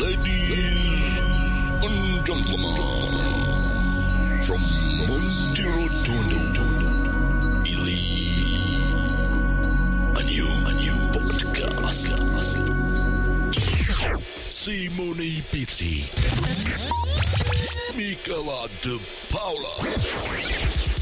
Ladies and gentlemen, from Monte Rotondo, Italy, a new, a new podcast. Simone Pizzi, Michela De Paula.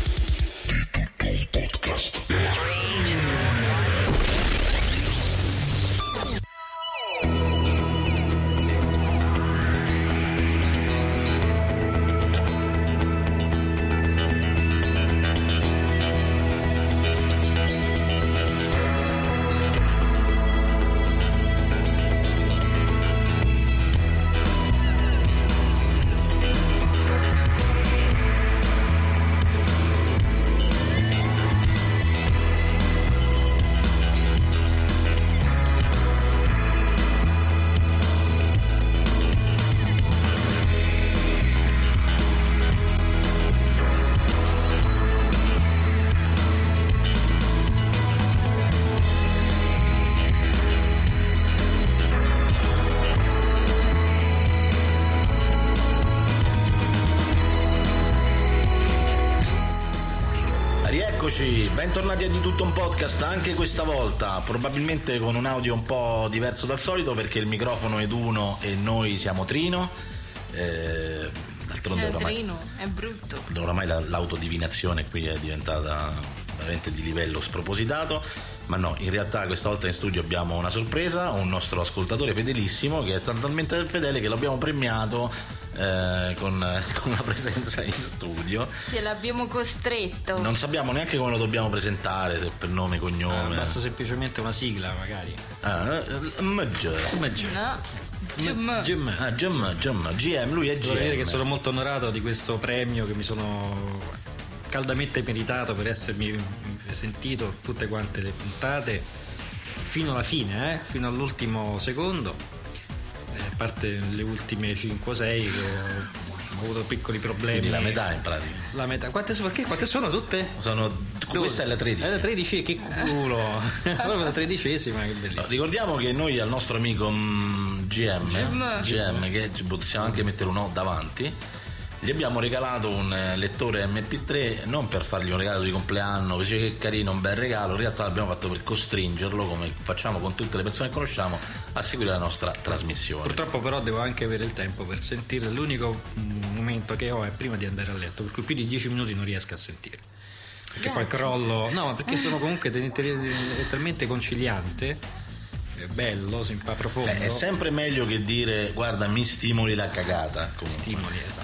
Podcast anche questa volta, probabilmente con un audio un po' diverso dal solito perché il microfono è uno e noi siamo Trino. Eh, d'altronde È oramai, trino, è brutto. oramai la- l'autodivinazione qui è diventata veramente di livello spropositato. Ma no, in realtà questa volta in studio abbiamo una sorpresa, un nostro ascoltatore fedelissimo che è stato talmente fedele che l'abbiamo premiato eh, con, con una presenza in studio. Se l'abbiamo costretto. Non sappiamo neanche come lo dobbiamo presentare, se per nome, Ah, cognome. basta semplicemente una sigla, magari. Ah, eh, G- No. Jim. Jim. Ah, GM, GM, GM, lui è Devo dire che GM. sono molto onorato di questo premio che mi sono caldamente meritato per essermi sentito tutte quante le puntate fino alla fine, eh? fino all'ultimo secondo. Eh, a parte le ultime 5 o 6 che ho ho avuto piccoli problemi. Quindi la metà in pratica. La metà. Quante sono, perché? Quante sono tutte? Sono, questa è la 13. È la 13, che culo! Proprio la tredicesima, che bellissima. Ricordiamo che noi al nostro amico mm, GM, Jim. GM, che ci possiamo anche mettere un O davanti, gli abbiamo regalato un eh, lettore MP3 non per fargli un regalo di compleanno, così che carino, un bel regalo, in realtà l'abbiamo fatto per costringerlo, come facciamo con tutte le persone che conosciamo, a seguire la nostra trasmissione. Purtroppo però devo anche avere il tempo per sentire, l'unico mm, momento che ho è prima di andare a letto, per cui più di 10 minuti non riesco a sentire. Perché poi Grazie. crollo, no, ma perché sono comunque ten- è talmente conciliante, è bello, simpa- profondo, Beh, è sempre meglio che dire guarda mi stimoli la cagata. Comunque. stimoli, esatto.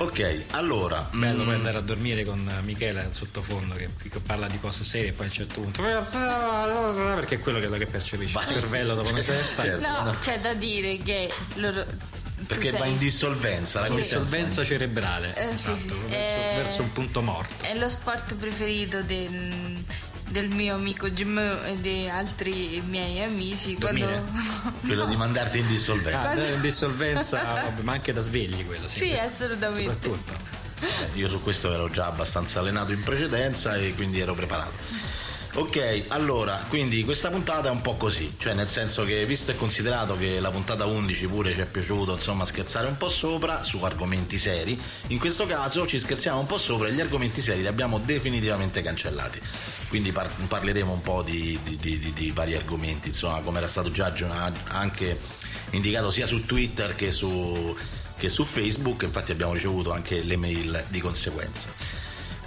Ok, allora. Bello mm, poi andare a dormire con Michele al sottofondo che, che parla di cose serie e poi a un certo punto perché è quello che, che percepisce Vai. il cervello dopo una certa Certo. No, c'è da dire che loro. Perché tu va sei- in dissolvenza. La Sì. dissolvenza cerebrale Eh, sì, esatto, sì. verso, Eh, verso un punto morto È lo sport preferito del, del mio amico Jim e di altri miei amici. Dormire. Quando... Quello di mandarti in dissolvenza. Ah, in dissolvenza, vabbè, ma anche da svegli quello, sì. Sì, assolutamente. Soprattutto. Eh, Io su questo ero già abbastanza allenato in precedenza e quindi ero preparato. Ok, allora, quindi questa puntata è un po' così, cioè nel senso che visto e considerato che la puntata 11 pure ci è piaciuto, insomma, scherzare un po' sopra su argomenti seri, in questo caso ci scherziamo un po' sopra e gli argomenti seri li abbiamo definitivamente cancellati. Quindi par- parleremo un po' di, di- di- di- vari argomenti, insomma, come era stato già anche indicato sia su Twitter che su, che su Facebook, infatti abbiamo ricevuto anche le mail di conseguenza.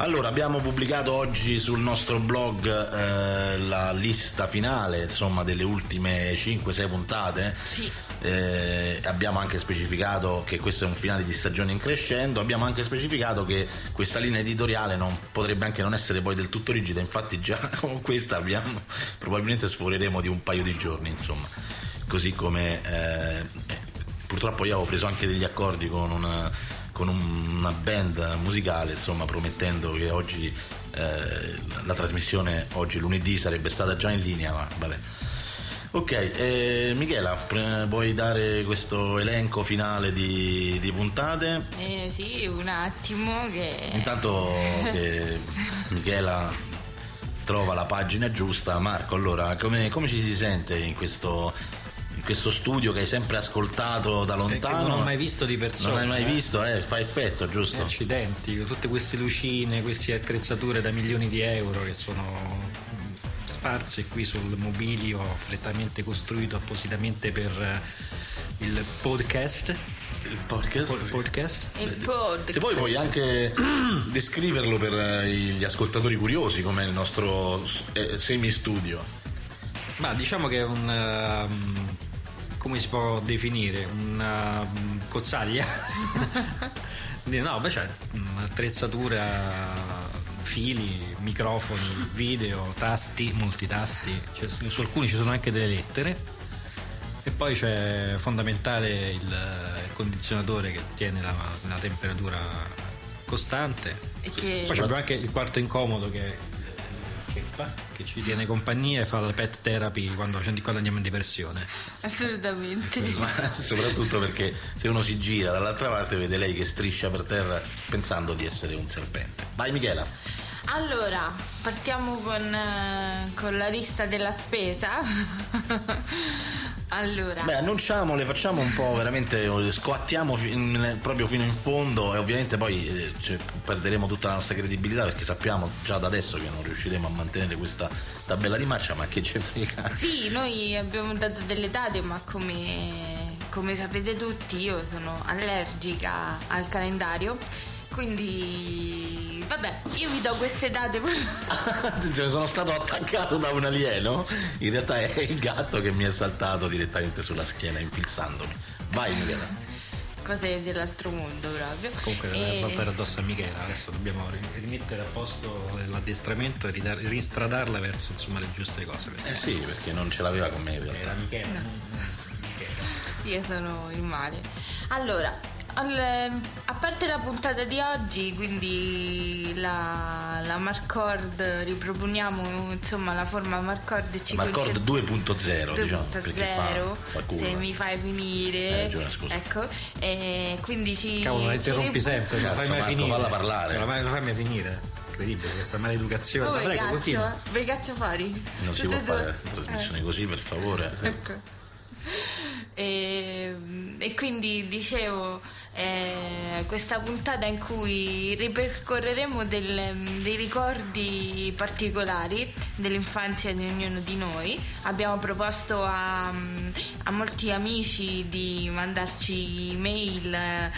Allora, abbiamo pubblicato oggi sul nostro blog eh, la lista finale, insomma, delle ultime 5-6 puntate. Sì. Eh, abbiamo anche specificato che questo è un finale di stagione in crescendo, abbiamo anche specificato che questa linea editoriale non, potrebbe anche non essere poi del tutto rigida, infatti già con questa abbiamo, probabilmente sforeremo di un paio di giorni, insomma, così come eh, purtroppo io avevo preso anche degli accordi con una, con un- una band musicale, insomma, promettendo che oggi eh, la trasmissione oggi lunedì sarebbe stata già in linea, ma vabbè. Ok, eh, Michela, vuoi dare questo elenco finale di, di puntate? Eh, sì, un attimo che... Intanto che Michela trova la pagina giusta. Marco, allora, come, come ci si sente in questo, questo studio che hai sempre ascoltato da Perché lontano? non ho mai visto di persona. Non hai mai eh. visto, eh? Fa effetto, giusto? Accidenti, tutte queste lucine, queste attrezzature da milioni di euro che sono sparse qui sul mobilio frettamente costruito appositamente per eh, il podcast. Il podcast. Po- podcast. Il podcast. Se poi puoi anche descriverlo per eh, gli ascoltatori curiosi come il nostro eh, semi-studio. Ma diciamo che è un. Come si può definire? Una mm, cozzaglia? no, beh, c'è un'attrezzatura, fili, microfoni, video, tasti, molti tasti. Cioè, su alcuni ci sono anche delle lettere. E poi c'è fondamentale il, il condizionatore che tiene la, la temperatura costante. E che- Poi abbiamo anche il quarto incomodo che che ci tiene compagnia e fa la pet therapy quando, quando andiamo in depressione. Assolutamente. Ma soprattutto perché se uno si gira dall'altra parte vede lei che striscia per terra pensando di essere un serpente. Vai Michela. Allora, partiamo con, eh, con la lista della spesa. allora, Beh, annunciamole, facciamo un po' veramente, scoattiamo fi- in- proprio fino in fondo e ovviamente poi eh, cioè, perderemo tutta la nostra credibilità perché sappiamo già da adesso che non riusciremo a mantenere questa tabella di marcia, ma che ce frega. sì, noi abbiamo dato delle date, ma come, come sapete tutti io sono allergica al calendario, quindi vabbè, io vi do queste date. Cioè, sono stato attaccato da un alieno, in realtà è il gatto che mi è saltato direttamente sulla schiena infilzandomi. Vai Michela. Cose dell'altro mondo proprio. Comunque E- e... voltare addosso a Michela, adesso dobbiamo ri- rimettere a posto l'addestramento e ridar- ristradarla verso insomma, le giuste cose. Eh Perché sì, perché non ce l'aveva con me in realtà. era Michela. Michela. Io sono il male. Allora, al- a parte la puntata di oggi, quindi la, la Marcord, riproponiamo insomma la forma Marcord e ci Marcord concent- 2.0, diciamo, perché fa, 2.0, fa se mi fai finire. Hai ragione, scusa. Ecco, e quindi ci... Cavolo, la ci interrompi rip- sempre, non fai mai Marco, finire. falla parlare. Non la fai mai finire. Incredibile questa maleducazione. Oh, prego, caccio, continua. vi caccio fuori. Non si Tutte può e due. fare trasmissioni così, per favore. Ecco. E, e quindi dicevo eh, questa puntata in cui ripercorreremo del- dei ricordi particolari dell'infanzia di ognuno di noi. Abbiamo proposto a, a molti amici di mandarci mail eh,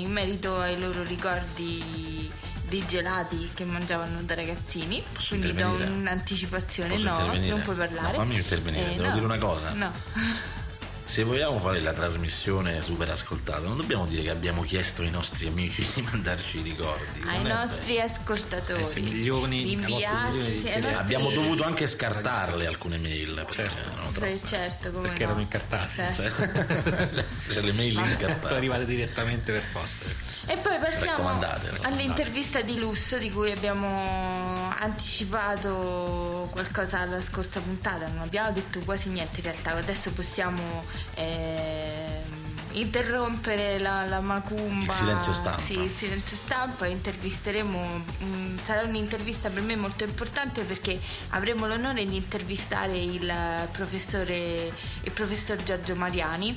in merito ai loro ricordi dei gelati che mangiavano da ragazzini. Posso quindi do un'anticipazione Posso no non puoi parlare. No, fammi intervenire, Eh, devo no. dire una cosa. no Se vogliamo fare la trasmissione super ascoltata, non dobbiamo dire che abbiamo chiesto ai nostri amici di mandarci i ricordi. ai nostri ascoltatori Eh sì, milioni- di inviarci Abbiamo dovuto anche scartarle alcune mail. Perché Certo. erano. Sì, certo come Perché no. erano incartate. Sì. C'è le mail Sono incartate. arrivate direttamente per posta. E poi passiamo all'intervista di lusso di cui abbiamo anticipato qualcosa alla scorsa puntata, non abbiamo detto quasi niente in realtà, adesso possiamo ehm, interrompere la, la macumba. Il silenzio stampa. Sì, il silenzio stampa, intervisteremo, mm, sarà un'intervista per me molto importante perché avremo l'onore di intervistare il professore, il professor Giorgio Mariani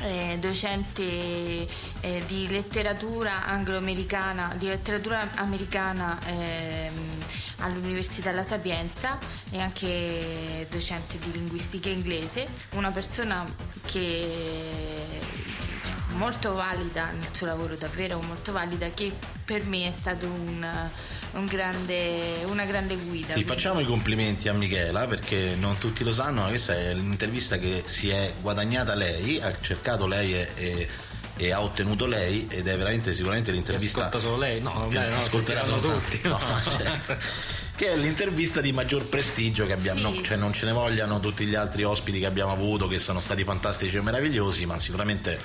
eh, docente eh, di letteratura anglo-americana, di letteratura americana ehm, all'Università La Sapienza e anche docente di linguistica inglese, una persona che molto valida nel suo lavoro, davvero molto valida, che per me è stato un, un grande, una grande guida. Sì, facciamo i complimenti a Michela perché non tutti lo sanno, ma questa è l'intervista che si è guadagnata lei, ha cercato lei e, e- e ha ottenuto lei ed è veramente sicuramente l'intervista Ascolta solo lei? No, che vabbè, no, ascolterà soltanto- tutti. no, certo. che è l'intervista di maggior prestigio che abbiamo, Sì. no, cioè non ce ne vogliano tutti gli altri ospiti che abbiamo avuto che sono stati fantastici e meravigliosi, ma sicuramente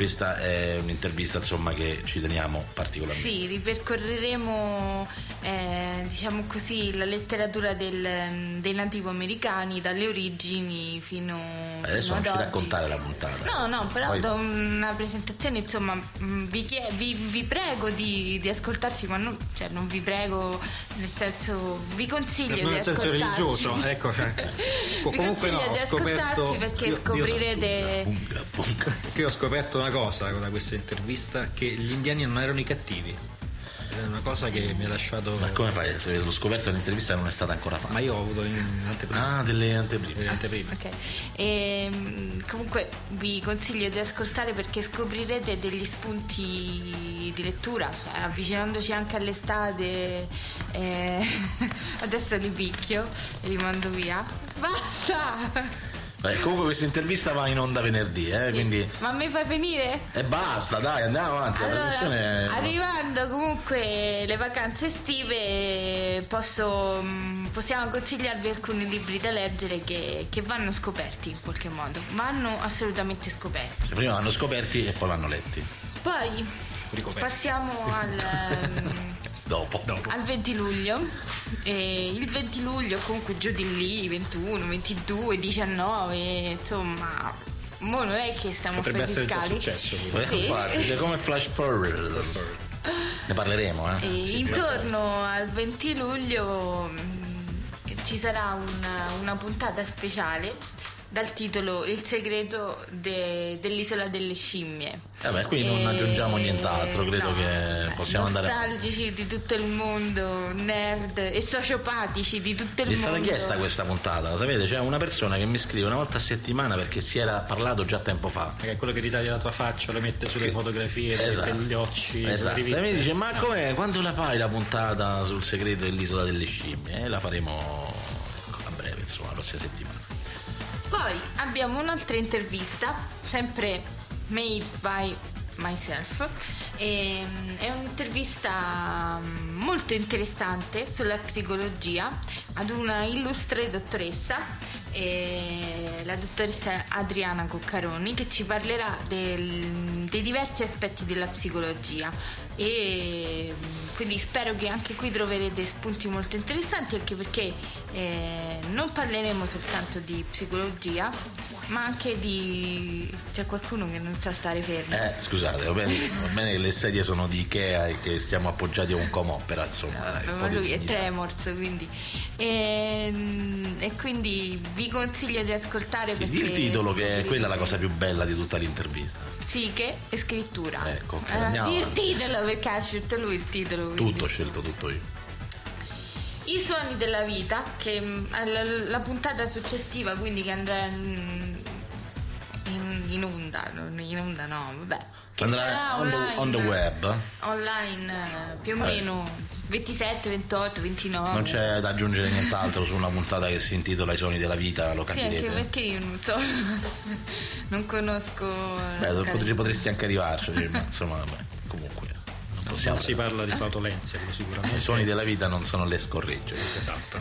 questa è un'intervista insomma che ci teniamo particolarmente. Sì, ripercorreremo eh, diciamo così la letteratura del- dei nativo-americani dalle origini fino, Adesso fino non ad ci oggi. raccontare la puntata. No, no, però Poi- do una presentazione, insomma, mh, vi, chie- vi- vi prego di, di ascoltarci, ma non, cioè, non vi prego, nel senso, vi consiglio di nel senso ascoltarci. religioso, ecco, cioè, vi comunque no, di ascoltarci scoperto- perché io- io- scoprirete... Bunga, bunga. Che ho scoperto una cosa da questa intervista, che gli indiani non erano i cattivi. È una cosa che mi ha lasciato... Ma come fai? Se l'ho scoperto l'intervista non è stata ancora fatta. Ma io ho avuto in anteprima. Ah, delle anteprime. delle anteprime. Ok, Ehm, comunque vi consiglio di ascoltare perché scoprirete degli spunti di lettura, cioè avvicinandoci anche all'estate, eh, adesso li picchio e li mando via. Basta! Beh, comunque questa intervista va in onda venerdì, eh, Sì. quindi... Ma mi fai finire? E basta, dai, andiamo avanti. Allora, è- arrivando comunque le vacanze estive, posso, mm, possiamo consigliarvi alcuni libri da leggere che, che vanno scoperti in qualche modo. Vanno assolutamente scoperti. Prima vanno scoperti e poi vanno letti. Poi Ricoperti. passiamo al, ehm, Dopo. al 20 luglio. E il 20 luglio, comunque giù di lì, 21, 22, 19, insomma. Mo non è che stiamo Potrebbe fare essere già fiscali. successo. Sì. cioè, come flash forward. Ne parleremo, eh. E intorno al 20 luglio mm, ci sarà una, una puntata speciale dal titolo Il segreto de- dell'isola delle scimmie. Vabbè, qui non aggiungiamo nient'altro, credo che eh, possiamo andare- Nostalgici di tutto il mondo, nerd e sociopatici di tutto il Mi è mondo. stata chiesta questa puntata, lo sapete? C'è una persona che mi scrive una volta a settimana perché si era parlato già tempo fa. Che è quello che ritaglia la tua faccia, lo mette sulle fotografie, Esatto. degli occhi, sulle Esatto. E mi dice: Ma com'è? Quando la fai la puntata sul segreto dell'isola delle scimmie? E la faremo a breve, insomma, la prossima settimana. Poi abbiamo un'altra intervista, sempre made by myself. Ehm, è un'intervista mm, molto interessante sulla psicologia ad una illustre dottoressa, eh, la dottoressa Adriana Coccaroni, che ci parlerà del- dei diversi aspetti della psicologia. E mm, quindi spero che anche qui troverete spunti molto interessanti, anche perché eh, non parleremo soltanto di psicologia, ma anche di. c'è qualcuno che non sa stare fermo. Eh, scusate, va bene, va bene che le sedie sono di Ikea e che stiamo appoggiati a un comò, però insomma. dai, un ma po' di lui è. Tremors, quindi. E, e quindi vi consiglio di ascoltare Sì, il titolo che è quella la cosa più bella di tutta l'intervista. Psiche e scrittura. Ecco, Allora, andiamo di il avanti. titolo perché ha scelto lui il titolo. quindi. Tutto ho scelto tutto io. I suoni della vita, che alla- la, puntata successiva, quindi che andrà in, in, in onda, non in onda no, vabbè. Che Andrà sarà on the- online, on the web. Online eh, più o Vabbè. meno 27, 28, 29. Non c'è da aggiungere nient'altro su una puntata che si intitola I suoni della vita, lo Sì, anche capirete. perché io non so, non conosco. Beh, potresti, potresti anche arrivarci, ma insomma, vabbè, comunque. Non possiamo. Non si parla di flautolenze, sicuramente. I suoni della vita non sono le scorregge. Esatto.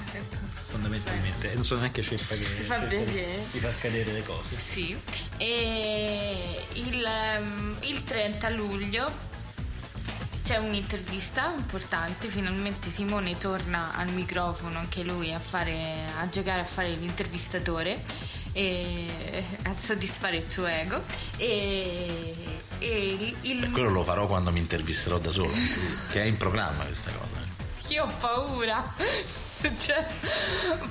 Fondamentalmente. E non sono neanche ceppa che Ti fa di far cadere le cose. Sì. E il, ehm, il 30 luglio c'è un'intervista importante, finalmente Simone torna al microfono anche lui a, fare, a giocare a fare l'intervistatore e a soddisfare il suo ego e, e il, il- quello lo farò quando mi intervisterò da solo, che è in programma questa cosa. eh. io ho paura cioè,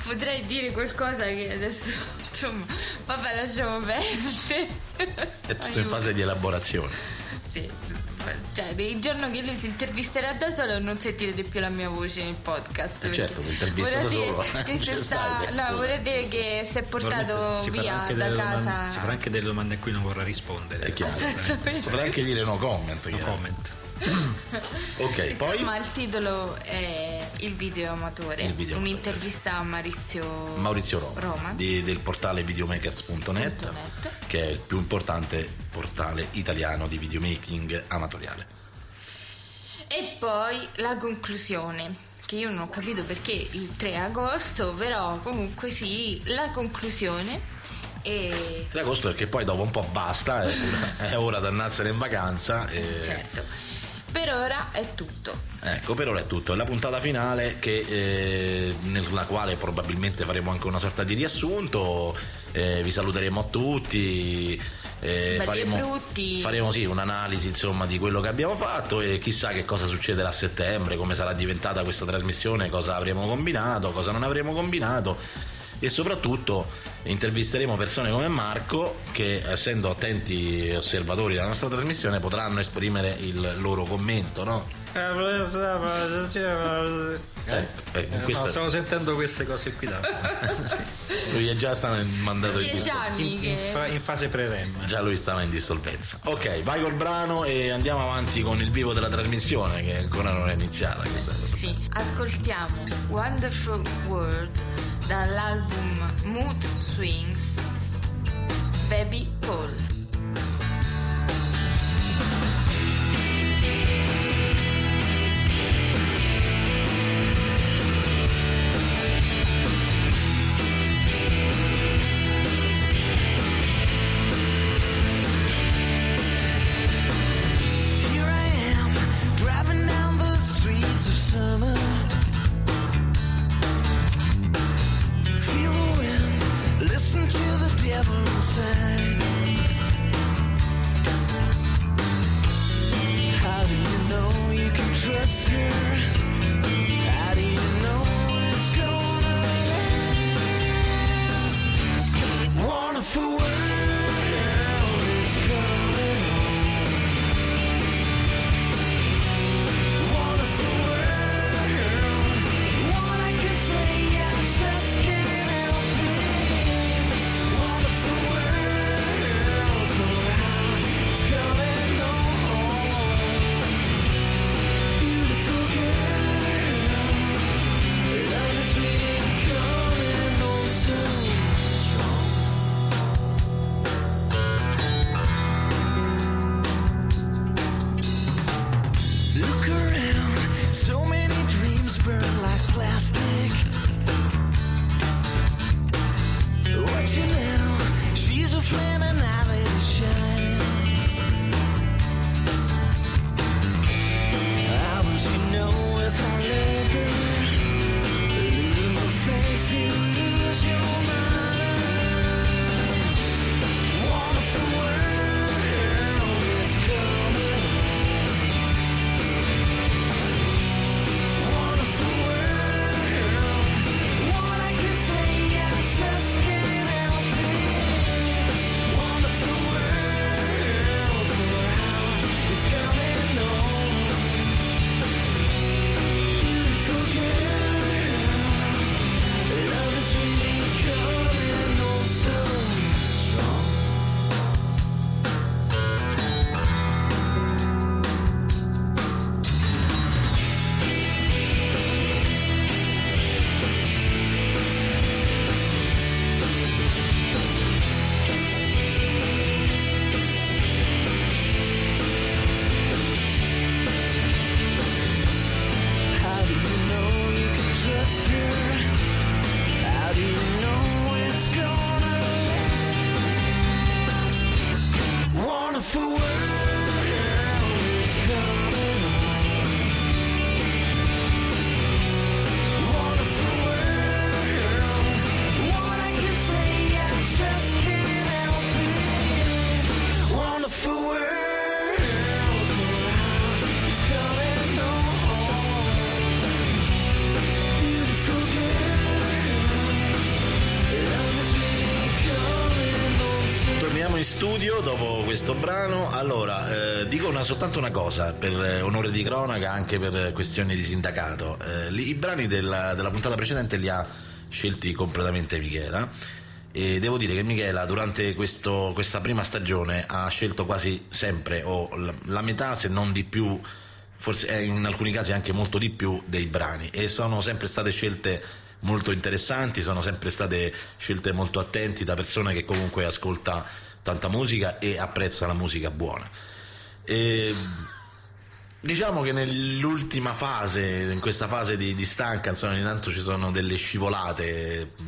potrei dire qualcosa che adesso insomma vabbè lasciamo perdere È tutto in fase di elaborazione. Sì, cioè il giorno che lui si intervisterà da solo non sentirete più la mia voce nel podcast. perché certo, mi intervista vorrà da solo. Che si sta, stai, no, vorrei dire che si è portato si via da casa. domande- si farà anche delle domande a cui non vorrà rispondere. È chiaro. Potrei anche dire no comment. No chiaro. comment. Ok, poi Ma il titolo è Il video amatore, Il video amatore, un'intervista a Maurizio, Maurizio Roma, Roma. di- del portale videomakers.net Net. che è il più importante portale italiano di videomaking amatoriale. E poi la conclusione, che io non ho capito perché il 3 agosto, però comunque sì, la conclusione. E di agosto perché poi dopo un po' basta, è, è ora di andarsene in vacanza. E... certo. Per ora è tutto. Ecco, per ora è tutto. È la puntata finale che, eh, nella quale probabilmente faremo anche una sorta di riassunto. eh, vi saluteremo a tutti. eh, faremo, brutti. faremo sì, un'analisi insomma di quello che abbiamo fatto e chissà che cosa succederà a settembre, come sarà diventata questa trasmissione, cosa avremo combinato, cosa non avremo combinato e soprattutto intervisteremo persone come Marco che essendo attenti osservatori della nostra trasmissione potranno esprimere il loro commento, no? Eh, eh, No, questa- stiamo sentendo queste cose qui da lui già stava in mandato in, in in fase pre-rem. già lui stava in dissolvenza. Ok, vai col brano e andiamo avanti con il vivo della trasmissione che ancora non è iniziata questa cosa. Sì, ascoltiamo Wonderful World dall'album Mood Swings Baby Paul. Studio dopo questo brano. Allora, eh, dico una- soltanto una cosa per eh, onore di cronaca, anche per questioni di sindacato. Eh, li- I brani della, della puntata precedente li ha scelti completamente Michela. E devo dire che Michela durante questo- questa prima stagione ha scelto quasi sempre o la, la metà, se non di più, forse eh, in alcuni casi anche molto di più, dei brani. E sono sempre state scelte molto interessanti, sono sempre state scelte molto attenti da persone che comunque ascolta tanta musica e apprezza la musica buona. E, diciamo che nell'ultima fase, in questa fase di, di stanca, insomma, ogni tanto ci sono delle scivolate mh,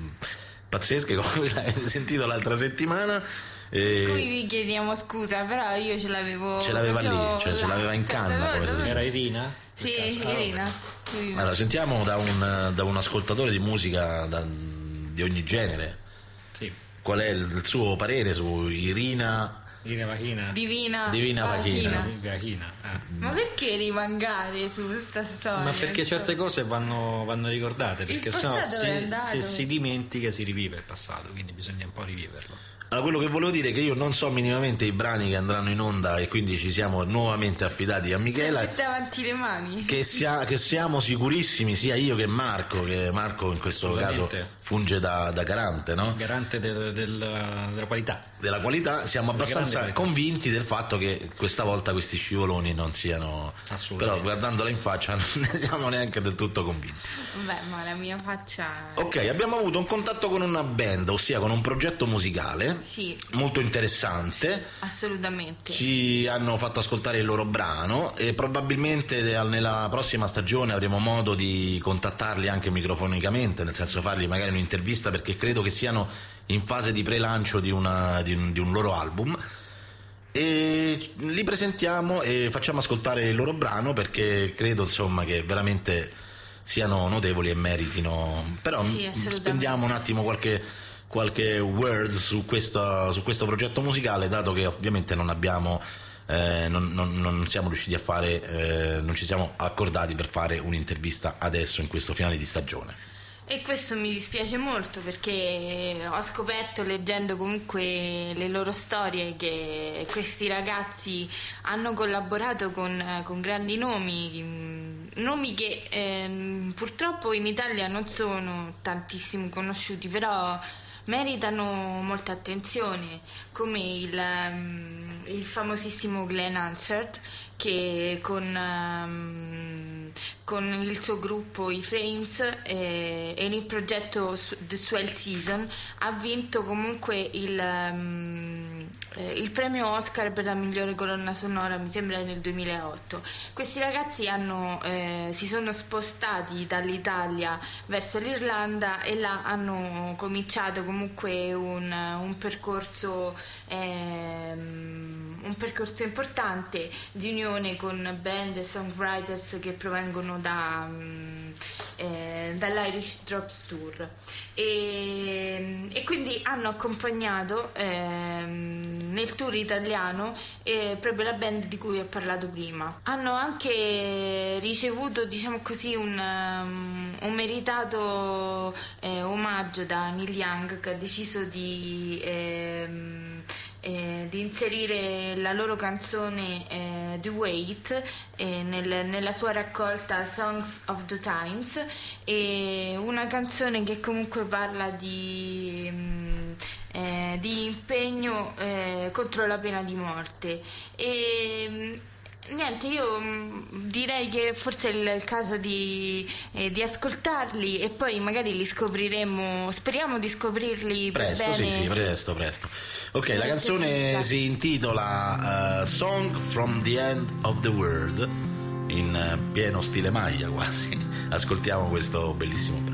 pazzesche come l'avete sentito l'altra settimana. E Qui vi chiediamo scusa, però io ce l'avevo. Ce l'aveva lì, cioè ce l'aveva in canna, Dove- dice. Era Irina? Sì, caso? Ah, Irina. Sì. allora, sentiamo da un, da un ascoltatore di musica da- di ogni genere. Qual è il, suo parere su Irina. Irina Vachina. Divina. Divina Vachina. Vachina. ah. Ma perché rimangare su questa storia? Ma perché certe cose vanno, vanno ricordate, perché sennò se, se si dimentica si rivive il passato, quindi bisogna un po' riviverlo. Allora, quello che volevo dire è che io non so minimamente i brani che andranno in onda e quindi ci siamo nuovamente affidati a Michela. Mette avanti le mani. Che, sia- che siamo sicurissimi, sia io che Marco, che Marco in questo caso. Funge da, da garante, no? Garante del- del- della qualità. della qualità, siamo abbastanza convinti del fatto che questa volta questi scivoloni non siano. Assolutamente. Però guardandola in faccia non ne siamo neanche del tutto convinti. Beh, ma la mia faccia. Ok, abbiamo avuto un contatto con una band, ossia con un progetto musicale Sì, molto interessante. assolutamente. Ci hanno fatto ascoltare il loro brano e probabilmente nella prossima stagione avremo modo di contattarli anche microfonicamente, nel senso fargli magari un'intervista perché credo che siano in fase di pre-lancio di, una- di un, di un loro album. E li presentiamo e facciamo ascoltare il loro brano perché credo insomma che veramente siano notevoli e meritino. Però Sì, spendiamo un attimo qualche, qualche word su, questa- su questo progetto musicale, dato che ovviamente non abbiamo. eh, non, non- non siamo riusciti a fare, eh, non ci siamo accordati per fare un'intervista adesso in questo finale di stagione. E questo mi dispiace molto perché ho scoperto leggendo comunque le loro storie che questi ragazzi hanno collaborato con, con grandi nomi, nomi che ehm, purtroppo in Italia non sono tantissimo conosciuti, però meritano molta attenzione, come il, ehm, il famosissimo Glenn Hansard che con, ehm, con il suo gruppo i Frames eh, e il progetto The Swell Season ha vinto comunque il, eh, il premio Oscar per la migliore colonna sonora mi sembra nel 2008 questi ragazzi hanno, eh, si sono spostati dall'Italia verso l'Irlanda e là hanno cominciato comunque un, un percorso ehm, un percorso importante di unione con band e songwriters che provengono da, mm, eh, dall'Irish Drops Tour e, e quindi hanno accompagnato ehm, nel tour italiano eh, proprio la band di cui ho parlato prima. Hanno anche ricevuto diciamo così un, um, un meritato eh, omaggio da Neil Young che ha deciso di ehm, eh, di inserire la loro canzone eh, The Wait eh, nel- nella sua raccolta Songs of the Times. E una canzone che comunque parla di, mm, eh, di impegno eh, contro la pena di morte. E mm, Niente, io mm, direi che forse è il, il caso di, eh, di ascoltarli e poi magari li scopriremo, speriamo di scoprirli Presto, bene. sì, sì, presto, presto. Ok, la canzone Krista. si intitola eh, Song from the End of the World, in eh, pieno stile maglia quasi. Ascoltiamo questo bellissimo brano.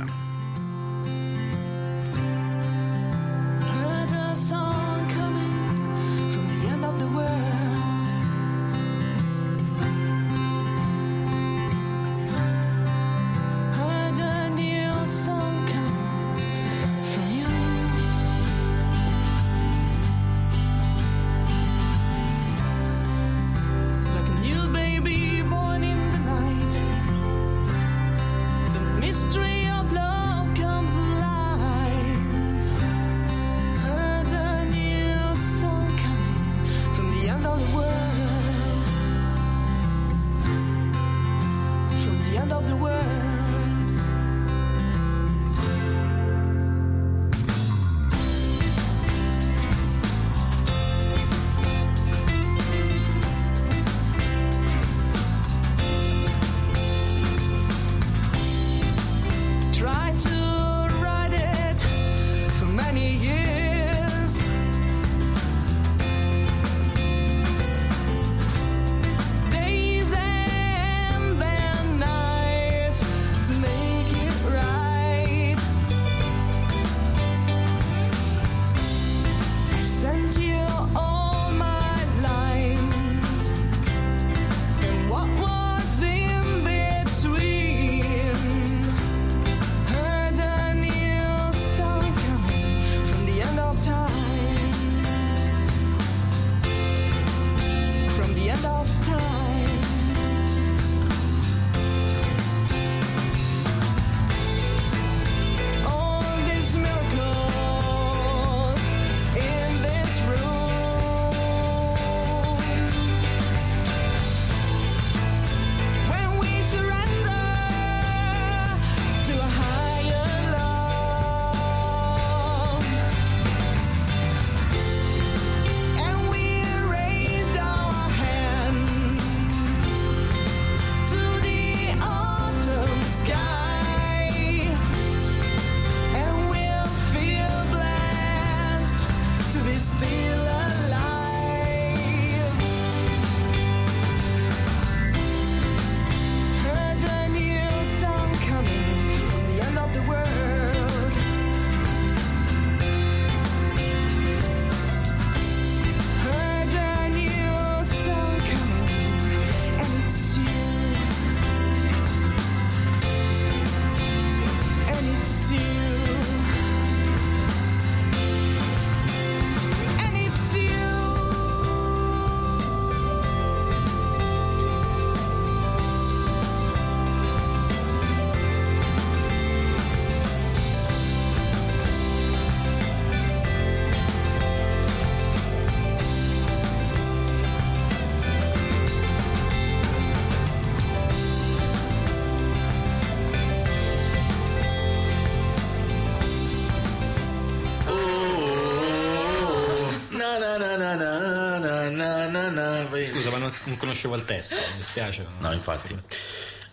Conoscevo il testo, mi dispiace. No, infatti.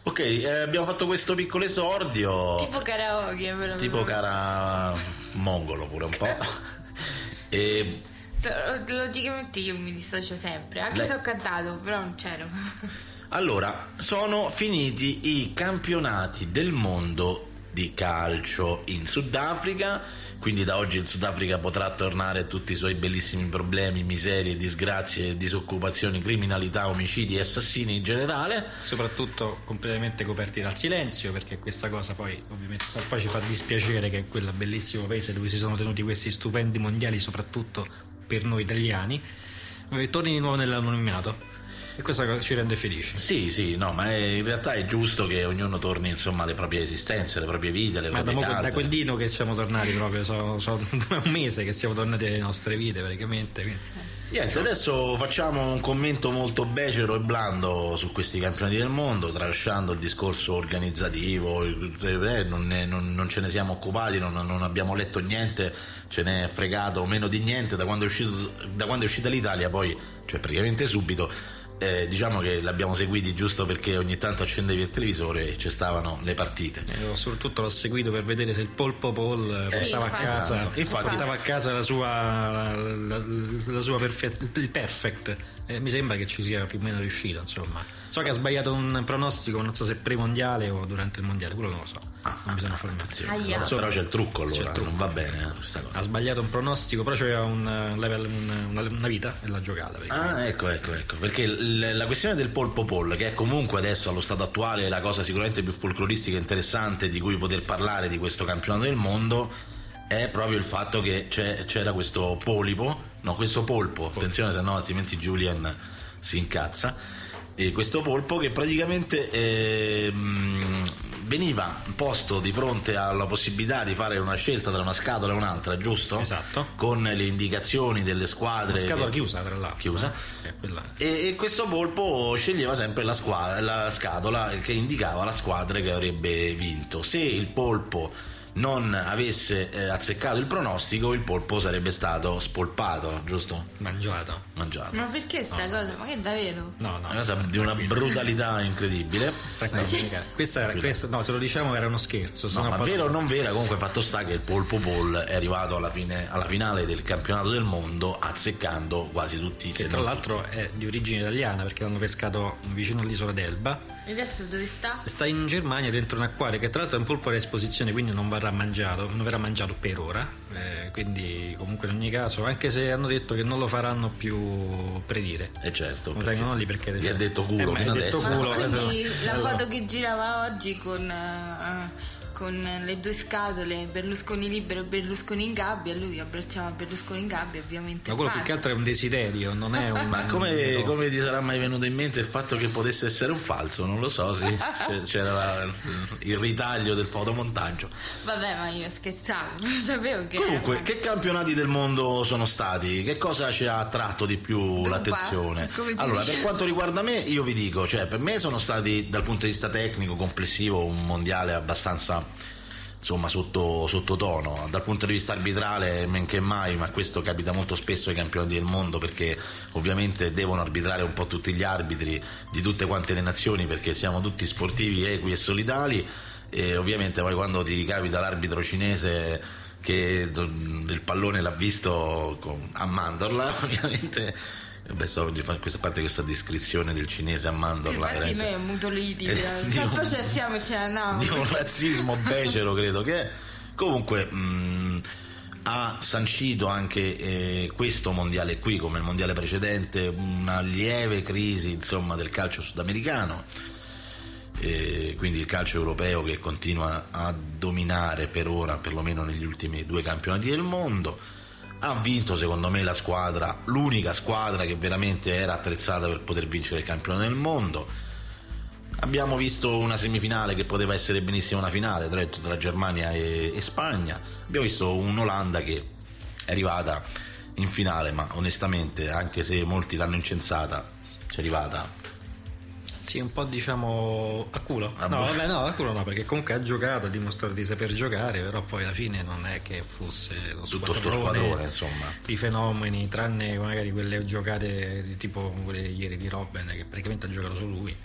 Ok, eh, abbiamo fatto questo piccolo esordio. Tipo karaoke, però. tipo cara mongolo pure un po'. e Logicamente io mi dissocio sempre, anche Lei- se ho cantato, però non c'ero. allora, sono finiti i campionati del mondo di calcio in Sudafrica. Quindi da oggi il Sudafrica potrà tornare a tutti i suoi bellissimi problemi, miserie, disgrazie, disoccupazioni, criminalità, omicidi e assassini in generale. Soprattutto completamente coperti dal silenzio, perché questa cosa poi ovviamente poi ci fa dispiacere che quel bellissimo paese dove si sono tenuti questi stupendi mondiali, soprattutto per noi italiani, eh, torni di nuovo nell'anonimato. E questa cosa ci rende felici. Sì, sì, no, ma è- in realtà è giusto che ognuno torni insomma alle proprie esistenze, alle proprie vite, alle Ma da, proprie mo- case. da quel dino che siamo tornati proprio, so, so- un mese che siamo tornati alle nostre vite praticamente. quindi- Niente, adesso facciamo un commento molto becero e blando su questi campionati del mondo, tralasciando il discorso organizzativo, eh, non, ne- non- non ce ne siamo occupati, non, non abbiamo letto niente, ce n'è fregato meno di niente da quando è, uscito- da quando è uscita l'Italia, poi, cioè praticamente subito. Eh, diciamo che l'abbiamo seguiti giusto perché ogni tanto accendevi il televisore e ci stavano le partite. E ho- soprattutto l'ho seguito per vedere se il polpo Paul Sì, portava, a infatti. casa, Esatto. Infatti- portava a casa la sua, la, la- la sua perfet- il perfect. E mi sembra che ci sia più o meno riuscito. Insomma, so che ha sbagliato un pronostico, non so se pre-mondiale o durante il mondiale, quello non lo so. non mi sono informato. Aia. Vabbè, però c'è il trucco allora, C'è il trucco. non va bene eh, questa cosa. Ha sbagliato un pronostico, però c'aveva un eh, level, un- una, una vita e l'ha giocata. perché- Ah, ecco, ecco, ecco. Perché l- la questione del polpo poll, che è comunque adesso allo stato attuale la cosa sicuramente più folcloristica e interessante di cui poter parlare di questo campionato del mondo, è proprio il fatto che c'era questo polipo, no, questo polpo, attenzione se no altrimenti Julian si incazza. E questo polpo che praticamente ehm, veniva posto di fronte alla possibilità di fare una scelta tra una scatola e un'altra, giusto? Esatto. Con le indicazioni delle squadre. Una scatola che- chiusa, tra l'altro. Chiusa. eh. Eh, quella- E, e questo polpo sceglieva sempre la, squadra, la scatola che indicava la squadra che avrebbe vinto. Se il polpo non avesse eh, azzeccato il pronostico, il polpo sarebbe stato spolpato, giusto? Mangiato. Mangiato. Ma perché sta cosa? Ma che davvero? No, no. Una cosa di una brutalità incredibile. Questa era, questa, no, te lo diciamo, era uno scherzo. No, ma vero o non vera, comunque fatto sta che il polpo Paul è arrivato alla, fine, alla finale del campionato del mondo azzeccando quasi tutti i Che tra l'altro è di origine italiana perché l'hanno pescato vicino all'isola d'Elba. E adesso dove sta? Sta in Germania dentro un acquario che tra l'altro è un polpo a esposizione, quindi non verrà mangiato, non verrà mangiato per ora. eh, quindi comunque in ogni caso, anche se hanno detto che non lo faranno più predire. E certo, Lo perché tengono lì perché gli ha detto culo Eh, fino detto adesso. Ma culo, quindi esatto. la foto che girava oggi con, eh, con le due scatole, Berlusconi libero e Berlusconi in gabbia, lui abbracciava Berlusconi in gabbia, ovviamente. Ma quello più che altro è un desiderio, non è un. Ma come, come ti sarà mai venuto in mente il fatto che potesse essere un falso? Non lo so, sì. C'era la- il ritaglio del fotomontaggio. Vabbè, ma io scherzavo, non sapevo che. Comunque, era- che campionati del mondo sono stati? Che cosa ci ha attratto di più Dunque, l'attenzione? Allora, dice? per quanto riguarda me, io vi dico, cioè, per me sono stati dal punto di vista tecnico complessivo un mondiale abbastanza insomma sotto, sottotono. Dal punto di vista arbitrale men che mai ma questo capita molto spesso ai campionati del mondo perché ovviamente devono arbitrare un po' tutti gli arbitri di tutte quante le nazioni perché siamo tutti sportivi equi e solidali. E ovviamente poi quando ti capita l'arbitro cinese che il pallone l'ha visto a Mandorla ovviamente Beh, so oggi fa questa parte questa descrizione del cinese a Mandorla Infatti noi mutoliti, Eh, cioè, di un- poi ci stiamo e ce ne andiamo. di un razzismo becero credo che è comunque mh, ha sancito anche eh, questo mondiale qui come il mondiale precedente una lieve crisi insomma del calcio sudamericano. Eh, quindi il calcio europeo che continua a dominare per ora perlomeno negli ultimi due campionati del mondo ha vinto secondo me la squadra l'unica squadra che veramente era attrezzata per poter vincere il campionato del mondo Abbiamo visto una semifinale che poteva essere benissimo una finale tra, tra Germania e, e Spagna. Abbiamo visto un'Olanda che è arrivata in finale, ma onestamente, anche se molti l'hanno incensata, ci è arrivata Sì, un po' diciamo a culo. Ah, no, boh. vabbè, no, a culo no, perché comunque ha giocato, ha dimostrato di saper giocare, però poi alla fine non è che fosse lo Tutto sto squadrone insomma. di fenomeni, tranne magari quelle giocate tipo quelle ieri di Robben, che praticamente ha giocato solo lui.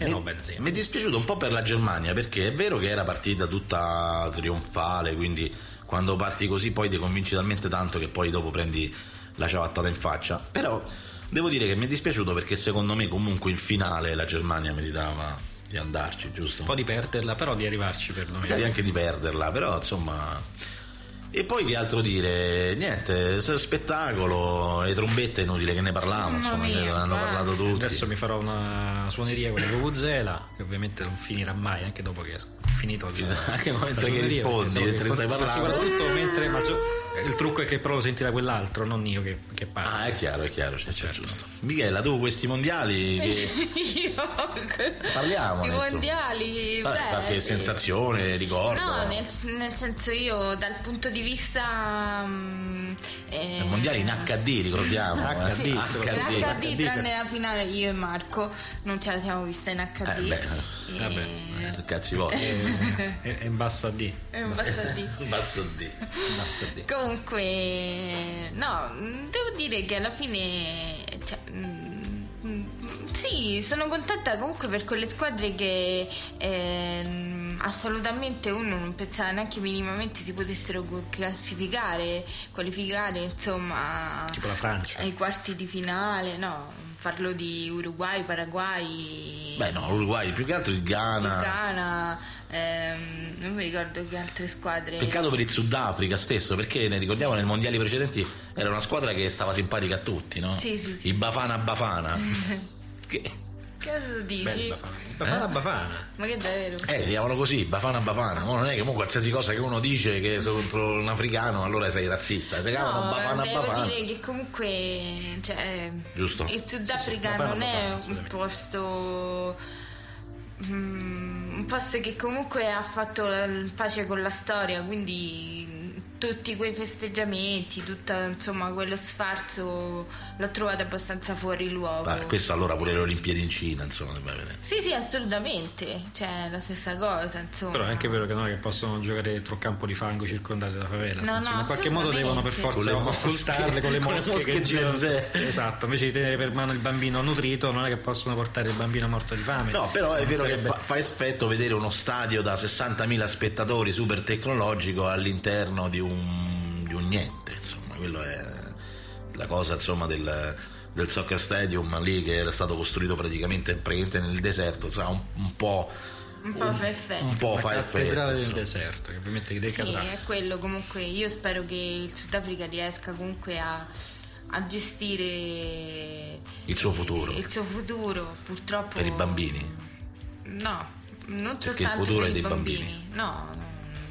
E Mi- Benzema. Mi è dispiaciuto un po' per la Germania perché è vero che era partita tutta trionfale, quindi quando parti così poi ti convinci talmente tanto che poi dopo prendi la ciabattata in faccia. Però devo dire che mi è dispiaciuto perché secondo me comunque in finale la Germania meritava di andarci, giusto? Un po' di perderla, però di arrivarci perlomeno. Magari anche di perderla, però insomma. E poi che altro dire? Niente, spettacolo, le trombette è inutile che ne parliamo, Mamma insomma, mia, ne hanno parlato tutti. Adesso mi farò una suoneria con le Vuvuzela, che ovviamente non finirà mai, anche dopo che è finito il, Anche mentre la che rispondi, mentre stai ma parlando. Soprattutto mentre. Ma so- il trucco è che però lo sentirà quell'altro, non io che, che parlo. Ah, è chiaro, è chiaro, certo, certo. giusto. Michela, tu questi mondiali che Io Parliamone, I mondiali, Vabbè, beh, qualche sì. sensazione, ricordo. No, nel, nel senso io dal punto di vista mm, eh, Il mondiale in HD, ricordiamo. eh. HD, in HD. HD, HD, tranne la finale io e Marco non ce la siamo vista in HD. Eh, beh, E- vabbè, Eh, so cazzi vostri. È, è in basso a D. e basta di- Basso D. Basso a D. Comunque, no, devo dire che alla fine, cioè, mm, mm, sì, sono contenta comunque per quelle squadre che ehm, assolutamente uno non pensava neanche minimamente si potessero classificare, qualificare, insomma, Tipo la Francia. ai quarti di finale, no, parlo di Uruguay, Paraguay. Beh, no, Uruguay, più che altro il Ghana. il Ghana, ehm, non mi ricordo che altre squadre. Peccato per il Sudafrica stesso, perché ne ricordiamo nei mondiali precedenti era una squadra che stava simpatica a tutti, no? Sì, sì, sì. I Bafana Bafana. che, cosa dici? Bella Bafana. Bafana Bafana. Ma che davvero? eh, si chiamano così, Bafana Bafana. Ma non è che comunque qualsiasi cosa che uno dice che sei contro un africano, allora sei razzista. Si chiamano No, Bafana devo Bafana. dire che comunque cioè, Giusto. il Sudafrica Sì, sì, Bafana non è Bafana, un posto un posto che comunque ha fatto pace con la storia quindi tutti quei festeggiamenti tutto insomma quello sfarzo l'ho trovato abbastanza fuori luogo Vabbè, questo allora pure le Olimpiadi in Cina, insomma, vai a vedere. sì sì assolutamente cioè la stessa cosa insomma Però è anche vero che non è che possono giocare dentro un campo di fango circondati da favela. No, no, in qualche modo devono per forza Con le mosche. con le mosche, che girano. Esatto, invece di tenere per mano il bambino nutrito, non è che possono portare il bambino morto di fame. No, però è Non vero che fa effetto vedere uno stadio da 60.000 spettatori super tecnologico all'interno di un, di un niente, insomma, quello è la cosa insomma del, del soccer stadium lì che era stato costruito praticamente, praticamente nel deserto, insomma, un, un po' un po' fa effetto un po' fa effetto. cattedrale del deserto, che ovviamente Sì, decadrà. è quello comunque. Io spero che il Sudafrica riesca comunque a, a gestire Il suo futuro. Il suo futuro, purtroppo. Per i bambini. No, non Perché il soltanto futuro per è dei bambini. bambini. No, no,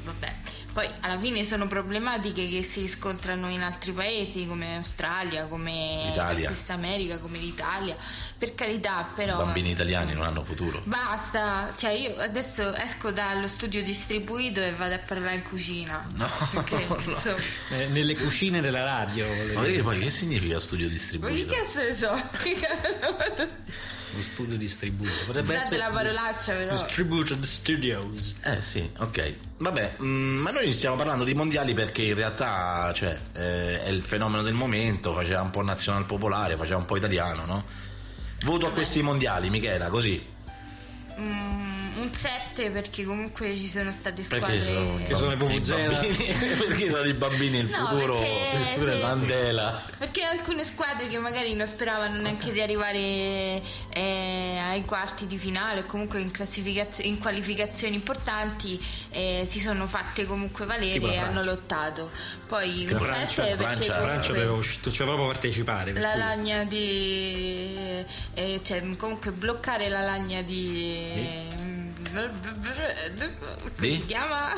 vabbè. Poi alla fine sono problematiche che si riscontrano in altri paesi come Australia, come Italia. la stessa America, come l'Italia. Per carità, però. I bambini italiani non hanno futuro. Basta, cioè io adesso esco dallo studio distribuito e vado a parlare in cucina. No, Perché, no. insomma, Eh, nelle cucine della radio. Ma poi che significa studio ma che distribuito? cazzo ne so? Lo studio distribuito. Potrebbe Scusate essere la parolaccia però. Distributed Studios. Eh sì, ok. Vabbè, mm, ma noi stiamo parlando di mondiali perché in realtà cioè, eh, è il fenomeno del momento, faceva un po' nazional popolare, faceva un po' italiano, no? Voto a questi mondiali, Michela, così. Mm, un 7 perché comunque ci sono state squadre. Perché sono, Che sono i perché sono i bambini il No, futuro perché- sì. Mandela. Perché alcune squadre che magari non speravano neanche di arrivare eh, ai quarti di finale o comunque in, classificazio- in qualificazioni importanti eh, si sono fatte comunque valere Tipo e hanno lottato. Poi La un Francia- 7 perché Francia- La Francia comunque doveva uscire, cioè proprio partecipare. la cui- lagna di eh, cioè comunque bloccare la lagna di come Di? si chiama?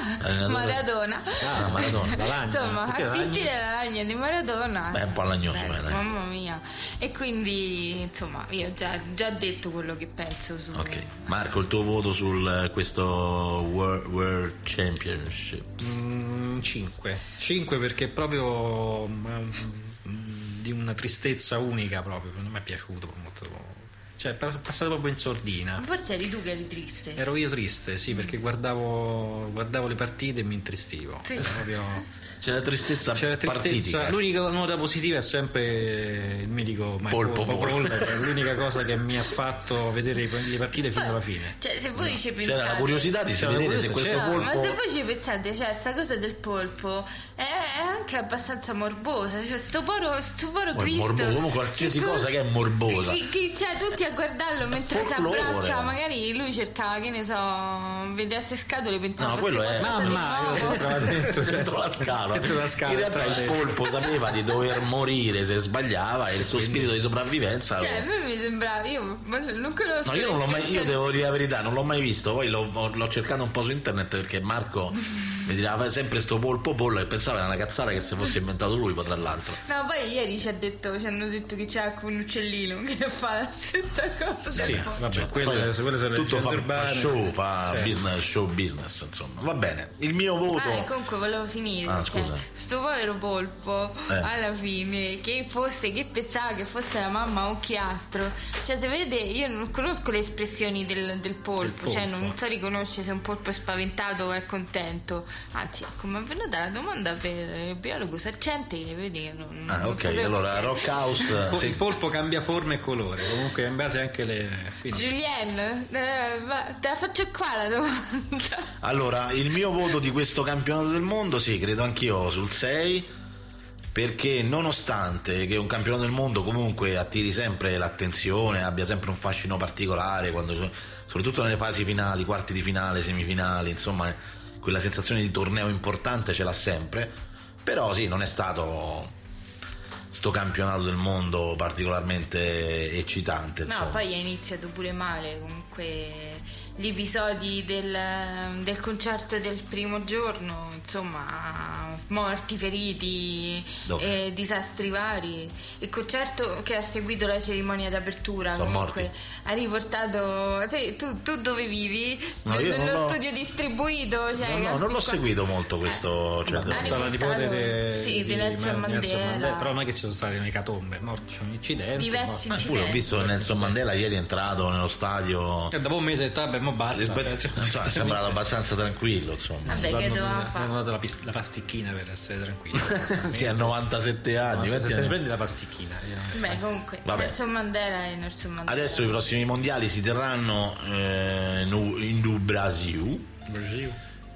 Maradona Ah, Maradona, la lagna. insomma Perché la lagna? assentire la lagna di Maradona Beh, è un po' lagnoso, Beh, eh, dai. mamma mia e quindi insomma io ho già, già detto quello che penso su Ok. Marco, il tuo voto su questo World, World Championship? 5. 5 perché proprio mm, mm, di una tristezza unica proprio, non mi è piaciuto molto. Cioè, è passato proprio in sordina. Forse eri tu che eri triste. Ero io triste, sì, perché guardavo, guardavo le partite e mi intristivo. Sì. Era proprio- C'è la tristezza, C'era tristezza. partitica. L'unica nota positiva è sempre il mitico Mike Polpo, è l'unica cosa che mi ha fatto vedere le partite fino alla fine. Cioè, se voi ci pensate. C'era la curiosità di C'era vedere se questo No, ma polpo se voi ci pensate, cioè, sta cosa del polpo è, è anche abbastanza morbosa. Cioè, sto poro, sto poro Ma è Cristo. morboso, comunque qualsiasi che co- cosa che è morbosa. Che, che- cioè, tutti a guardarlo mentre si abbraccia. Magari lui cercava, che ne so, vedesse scatole pensava No, quello è- Mamma, dentro, dentro la scala. dentro la scala, In realtà il polpo sapeva di dover morire se sbagliava e il suo spirito di sopravvivenza. lo- Cioè, a me mi sembrava, io non conosco No, io non l'ho mai, io devo dire la verità, non l'ho mai visto, poi l'ho, l'ho cercato un po' su internet perché Marco mi dirà sempre sto polpo pollo e pensava era una cazzata che se fosse inventato lui, poi tra l'altro. No, poi ieri ci, ha detto, ci hanno detto che c'è anche un uccellino che fa la stessa cosa. Sì, del polpo. vabbè, quelle, Poi quelle tutto fa, fa show, fa Certo. business, show business, insomma. Va bene, il mio voto... Ah, comunque volevo finire. Ah, cioè, scusa. sto povero polpo Eh. alla fine, che fosse, che pensava che fosse la mamma o chi altro. Cioè, se vede, io non conosco le espressioni del, del polpo, Del cioè polpo. non so riconoscere se un polpo è spaventato o è contento. Anzi, come è venuta la domanda per il biologo saccente, vedi che non. Ah, ok, allora che- Rock House... Se- Il polpo cambia forma e colore, comunque in base anche le. quindi- Julien, eh, te la faccio qua la domanda. Allora, il mio voto di questo campionato del mondo, sì, credo anch'io sul 6, perché nonostante che un campionato del mondo comunque attiri sempre l'attenzione, abbia sempre un fascino particolare, quando, soprattutto nelle fasi finali, quarti di finale, semifinali, insomma, quella sensazione di torneo importante ce l'ha sempre, però sì, non è stato sto campionato del mondo particolarmente eccitante. No, insomma. poi è iniziato pure male, comunque gli episodi del, del concerto del primo giorno, insomma, morti, feriti, Dove? e disastri vari. Il concerto che ha seguito la cerimonia d'apertura Sono comunque morti. ha riportato... sì, tu, tu dove vivi? No, io non Nello studio distribuito? Cioè, No, no, non l'ho qua- seguito molto questo. Cioè, Ha Tutta la nipote de- sì, di Nelson Mandela. Però non è che ci sono state un'ecatombe, è morto, c'è un incidente. Diversi morto. Eh, pure ho incidenti. visto Nelson Mandela ieri è entrato nello stadio. E dopo un mese ho detto, vabbè, mo basta. Rispe- cioè, insomma, è sembrato abbastanza tranquillo, insomma. Vabbè, che doveva fare? hanno dato la, pis- la pasticchina per essere tranquillo. sì, ha 97 anni. 20 Se te ne anni. prendi la pasticchina. Beh, comunque, Vabbè. Nelson Mandela e Nelson Mandela. Adesso i prossimi mondiali si terranno eh, in du Brasil.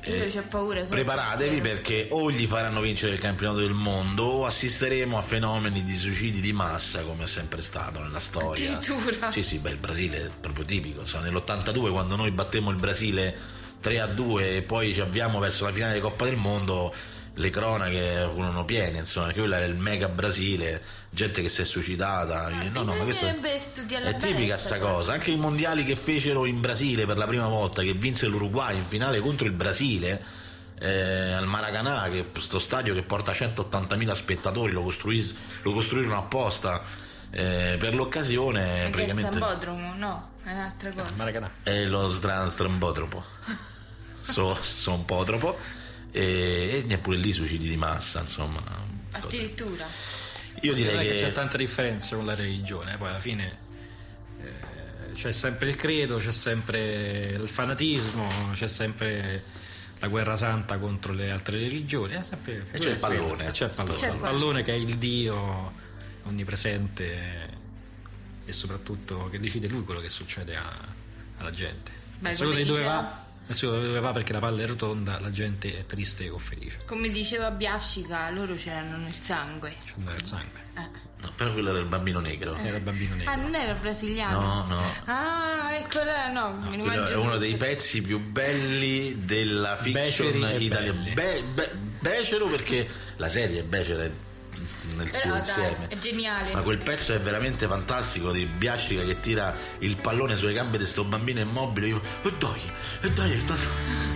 Io c'ho paura. solo Preparatevi perché o gli faranno vincere il campionato del mondo o assisteremo a fenomeni di suicidi di massa come è sempre stato nella storia. Addirittura? Sì, sì, beh, il Brasile è proprio tipico. insomma, nell'82 quando noi battemmo il Brasile 3 a 2 e poi ci avviamo verso la finale di Coppa del Mondo, le cronache furono piene, insomma, perché quello era il mega Brasile, gente che si è suicidata. no, no, ma questo è tipica sta cosa. Anche i mondiali che fecero in Brasile per la prima volta, che vinse l'Uruguay in finale contro il Brasile. eh, al Maracanã, che sto stadio che porta 180.000 spettatori, lo, costruis- lo costruirono apposta eh, per l'occasione. Il praticamente Sambodromo? No, è un'altra cosa. Maracanã. è lo Stra- Strambotropo. so, so un po' troppo. E, e neppure lì suicidi di massa, insomma. cose. Io direi che che c'è tanta differenza con la religione, poi alla fine eh, c'è sempre il credo, c'è sempre il fanatismo, c'è sempre la guerra santa contro le altre religioni, è sempre, E c'è il pallone. c'è il pallone. C'è il pallone che è il Dio onnipresente e soprattutto che decide lui quello che succede a- alla gente. Beh, dove diceva- va, va perché la palla è rotonda, la gente è triste o felice. Come diceva Biascica, loro c'erano nel sangue. C'è il sangue. no, però quello era il bambino negro. Era il bambino nero. Ah, non era brasiliano? No, no. Ah, ecco, allora no, mi Quello rimangio è uno dei pezzi più belli della fiction italiana. Be- be- becero perché la serie è becera nel suo Però dai, insieme. è geniale. Ma quel pezzo è veramente fantastico di Biascica che tira il pallone sulle gambe di sto bambino immobile. Io, e dai, e dai, e dai.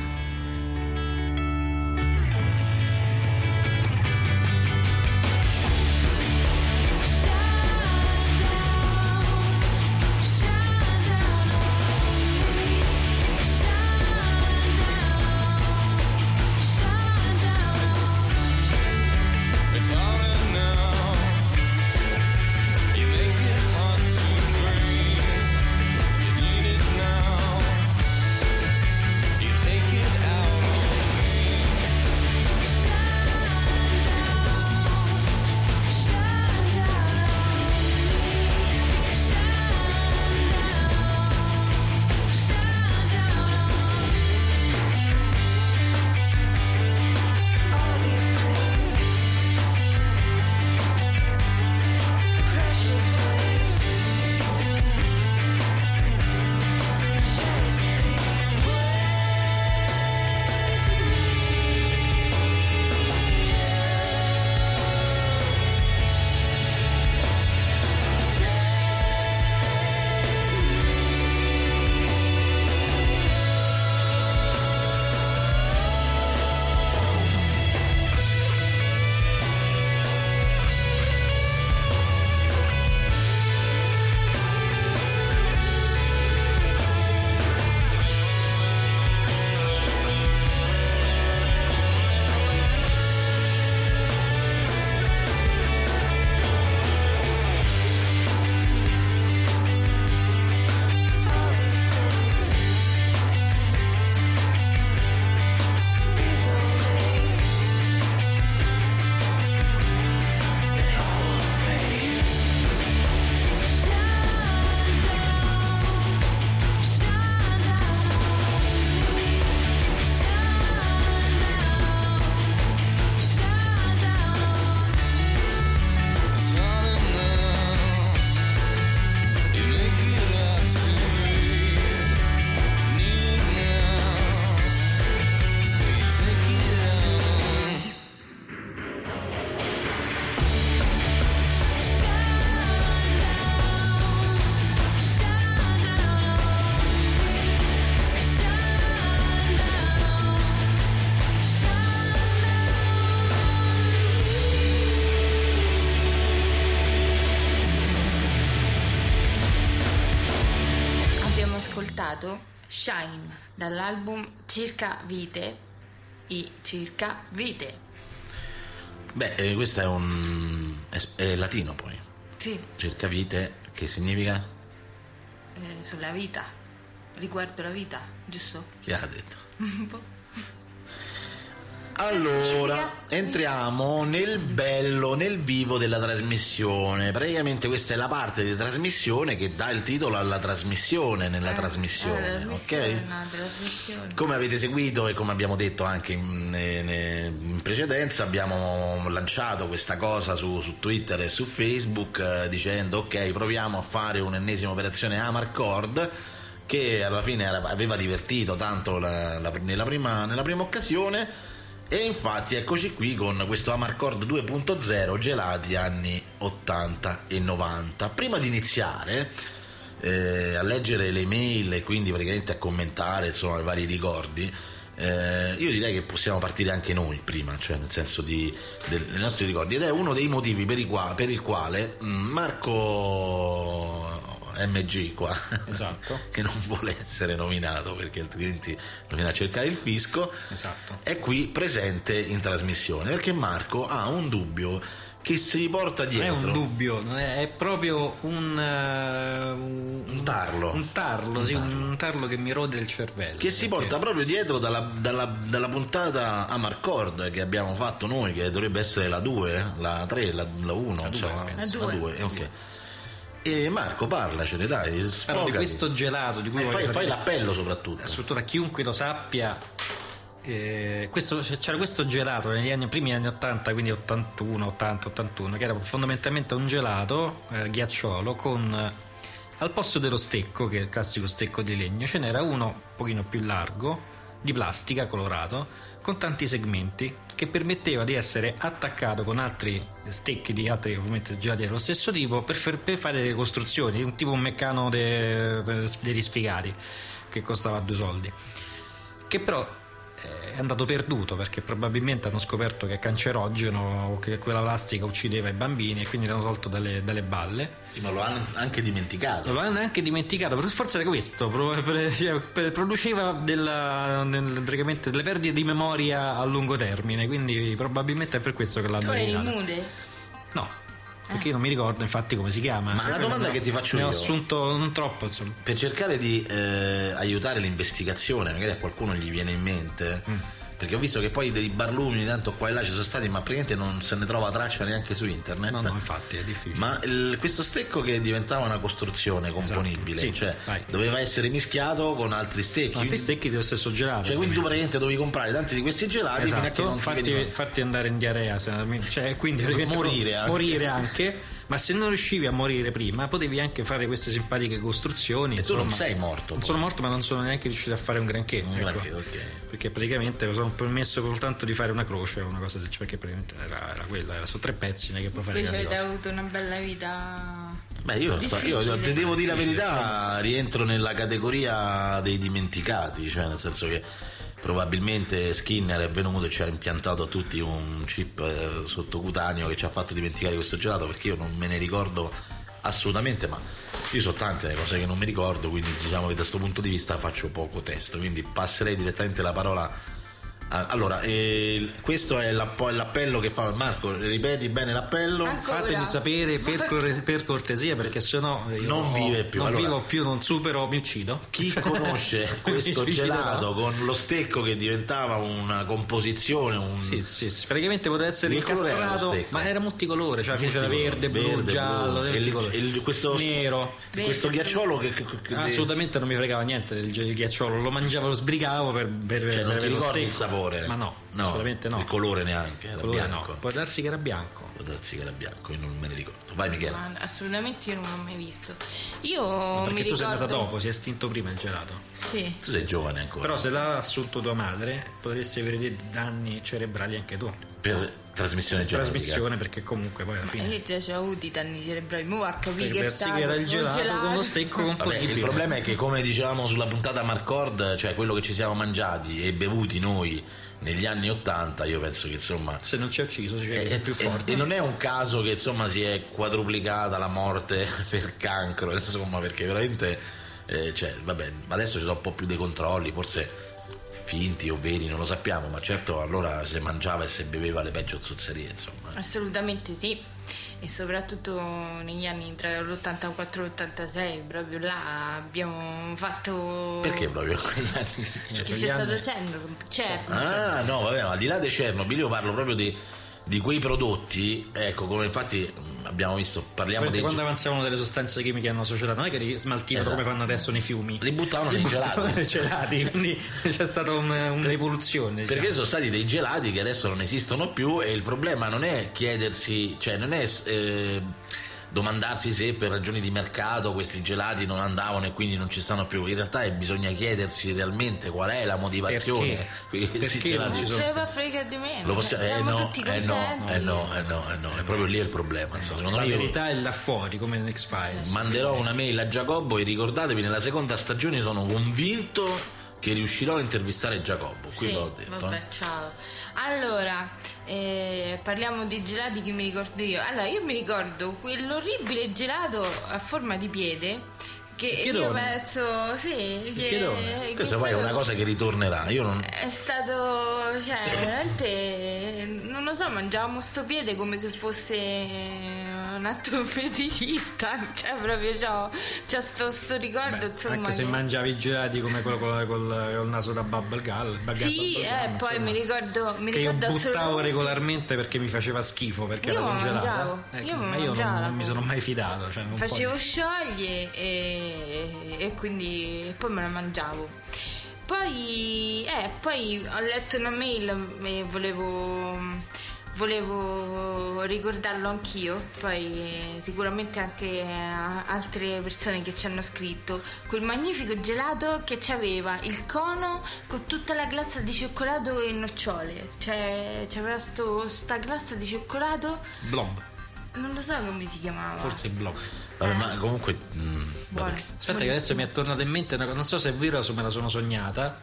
Shine dall'album Circa Vite, i Circa Vite. Beh, eh, questo è un. è, è latino poi. Sì, Cerca vite, che significa? eh, sulla vita, riguardo la vita, giusto? Chi ha detto? Un po'. Allora, entriamo nel bello, nel vivo della trasmissione. Praticamente questa è la parte di trasmissione che dà il titolo alla trasmissione nella Eh, trasmissione, trasmissione, ok? no, trasmissione. Come avete seguito e come abbiamo detto anche in, in precedenza, abbiamo lanciato questa cosa su, su Twitter e su Facebook eh, dicendo ok, proviamo a fare un'ennesima operazione Amarcord che alla fine era- aveva divertito tanto la- la- nella, prima, nella prima occasione e infatti eccoci qui con questo Amarcord 2.0 gelati anni 80 e 90. Prima di iniziare eh, a leggere le mail e quindi praticamente a commentare insomma i vari ricordi eh, io direi che possiamo partire anche noi prima cioè nel senso di, del- dei nostri ricordi ed è uno dei motivi per, qua- per il quale mm, Marco MG qua Esatto. che non vuole essere nominato perché altrimenti lo viene a cercare il fisco Esatto. è qui presente in trasmissione perché Marco ha un dubbio che si porta Non è dietro un dubbio, non è, proprio un, eh, un, Un tarlo. Un tarlo, Un sì, tarlo. un tarlo che mi rode il cervello. che si perché- porta proprio dietro dalla, dalla- dalla puntata Amarcord che abbiamo fatto noi, che dovrebbe essere la 2, la 3, la, 1, insomma, penso. La due. la 2, ok. E Marco, parlacene, dai, Parlo di questo gelato di cui E voglio fai, fai l'appello soprattutto. soprattutto a chiunque lo sappia eh, questo- c'era questo gelato negli anni, primi anni 80 quindi 81, 80, 81 che era fondamentalmente un gelato eh, ghiacciolo con eh, al posto dello stecco che è il classico stecco di legno ce n'era uno un pochino più largo di plastica colorato con tanti segmenti che permetteva di essere attaccato con altri stecchi di altri ovviamente gelati dello stesso tipo per, per fare delle costruzioni tipo un meccano de- de- degli sfigati che costava due soldi. Che però è andato perduto perché probabilmente hanno scoperto che è cancerogeno o che quella plastica uccideva i bambini e quindi l'hanno tolto dalle, dalle balle Sì, ma lo hanno anche dimenticato. lo hanno anche dimenticato però forse era questo cioè, produceva della- nel- praticamente delle perdite di memoria a lungo termine quindi probabilmente è per questo che Tu l'hanno eri eliminato mude? no perché io non mi ricordo infatti come si chiama Ma la domanda Ne ho- che ti faccio ne ho io- assunto non troppo insomma Per cercare di eh, aiutare l'investigazione, magari a qualcuno gli viene in mente, Mm. Perché ho visto che poi dei barlumi tanto qua e là ci sono stati, ma praticamente non se ne trova traccia neanche su internet. no no infatti è difficile Ma il- questo stecco che diventava una costruzione componibile, Esatto, sì, cioè vai. doveva essere mischiato con altri stecchi. quindi- stecchi dello stesso gelato cioè, quindi tu praticamente dovevi comprare tanti di questi gelati fino a che Esatto, non ti farti, farti andare in diarrea, se- cioè, quindi Morire anche. morire anche, ma se non riuscivi a morire prima potevi anche fare queste simpatiche costruzioni. E tu non insomma. sei morto. Non sono morto, ma non sono neanche riuscito a fare un granché. Un ecco. granché, ok. Perché praticamente mi sono permesso soltanto di fare una croce o una cosa del perché praticamente era, era quella, era su tre pezzi, non è che puoi fare grandi avete avuto una bella vita. Beh, io, io Difficile. ti devo dire la verità, rientro nella categoria dei dimenticati, cioè nel senso che probabilmente Skinner è venuto e ci ha impiantato a tutti un chip eh, sottocutaneo che ci ha fatto dimenticare questo gelato perché io non me ne ricordo assolutamente, ma io so tante cose che non mi ricordo, quindi diciamo che da questo punto di vista faccio poco testo, quindi passerei direttamente la parola a- allora, eh, questo è l'appello che fa Marco, ripeti bene l'appello. Ancora? Fatemi sapere per, cor- per cortesia perché sennò io Non ho- vive più, Non allora. vivo più, non supero, mi uccido. Chi conosce questo gelato con lo stecco che diventava una composizione, un... Sì, sì, sì, praticamente poteva essere incastrato, stecco? ma era multicolore, cioè c'era Multicolore, verde, blu, verde, giallo, blu. E il- multicolore. il- questo- nero. questo ghiacciolo che, che- che- Assolutamente non mi fregava niente del ghiacciolo, lo mangiavo, lo sbrigavo per, per cioè, per non ti ricordi il stecco. Sapore? Ma no, assolutamente no. Il colore neanche, era Colore bianco. no. Può darsi che era bianco. Può darsi che era bianco, io non me ne ricordo. Vai Michele. Ma assolutamente io non l'ho mai visto. Io Perché mi tu sei ricordo. andata dopo, si è estinto prima il gelato. Sì. Tu sei giovane ancora. Però se l'ha assunto tua madre, potresti avere dei danni cerebrali anche tu. per trasmissione genetica. Trasmissione perché comunque poi alla fine io già ci ho avuto i danni cerebrali. Mo' a capire che sta che era il gelato con lo stecco con Vabbè, il problema è che come dicevamo sulla puntata Marcord, cioè quello che ci siamo mangiati e bevuti noi negli anni 80, io penso che insomma Se non ci ha ucciso, ci E, sei più e- forte. e non è un caso che insomma si è quadruplicata la morte per cancro, insomma, perché veramente Eh, cioè, vabbè, adesso ci sono un po' più dei controlli, forse finti o veri, non lo sappiamo, ma certo allora si mangiava e si beveva le peggio zozzerie, insomma. Assolutamente sì. E soprattutto negli anni tra l'84 e l'86, proprio là abbiamo fatto. Perché proprio quegli anni? Cioè, Che c'è stato Chernobyl, certo. Ah, no, vabbè, ma al di là di Chernobyl, io parlo proprio di, di quei prodotti, ecco, come infatti mh, abbiamo visto, parliamo Guardate, dei quando avanzavano delle sostanze chimiche hanno società, non è che li smaltivano Esatto. come fanno adesso nei fiumi. li buttavano nei gelati. nei gelati, quindi c'è stata un- un'evoluzione. diciamo. Perché sono stati dei gelati che adesso non esistono più e il problema non è chiedersi, cioè non è eh, domandarsi se per ragioni di mercato questi gelati non andavano e quindi non ci stanno più. In realtà è- bisogna chiedersi realmente qual è la motivazione. Perché? Questi Perché gelati non ci Non sono- ce ne può frega di meno. Lo possiamo, eh, siamo no, tutti eh no, eh no, eh no, eh no, è proprio lì il problema. insomma. Secondo La me io verità è là fuori, come in X-Files. manderò una mail a Giacobbo e ricordatevi nella seconda stagione sono convinto che riuscirò a intervistare Giacobbo. Qui Sì, l'ho detto. vabbè, eh. ciao. Allora, eh, parliamo di gelati che mi ricordo io. Allora, io mi ricordo quell'orribile gelato a forma di piede che io penso, sì, che, Questa poi è una cosa che ritornerà. Io non, È stato, cioè, veramente, non lo so, mangiavamo sto piede come se fosse un atto feticista, cioè proprio c'ho, c'ho sto, sto ricordo, insomma. Anche se che- mangiavi i gelati come quello col, col- col naso da bubble gum. Sì, eh, poi mi ricordo, mi che io ricordo buttavo assolutamente- regolarmente perché mi faceva schifo perché Io era congelato. mangiavo, Eh, io ma io non, non mi sono mai fidato. Cioè, non facevo puoi- scioglie e, e quindi e poi me la mangiavo. Poi, eh, poi ho letto una mail e volevo, volevo ricordarlo anch'io, poi eh, sicuramente anche a altre persone che ci hanno scritto. Quel magnifico gelato che aveva il cono con tutta la glassa di cioccolato e nocciole. Cioè, c'aveva sto, sta glassa di cioccolato, Blob, non lo so come si chiamava. forse il blob. vabbè, ma comunque. mm, Buono. vabbè. Aspetta che adesso mi è tornata in mente una cosa, non so se è vero o se me la sono sognata.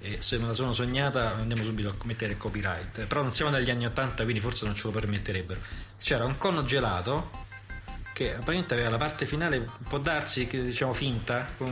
E se me la sono sognata andiamo subito a mettere copyright. Però non siamo negli anni 80, quindi forse non ce lo permetterebbero. C'era un cono gelato che apparentemente aveva la parte finale, può darsi che diciamo finta, con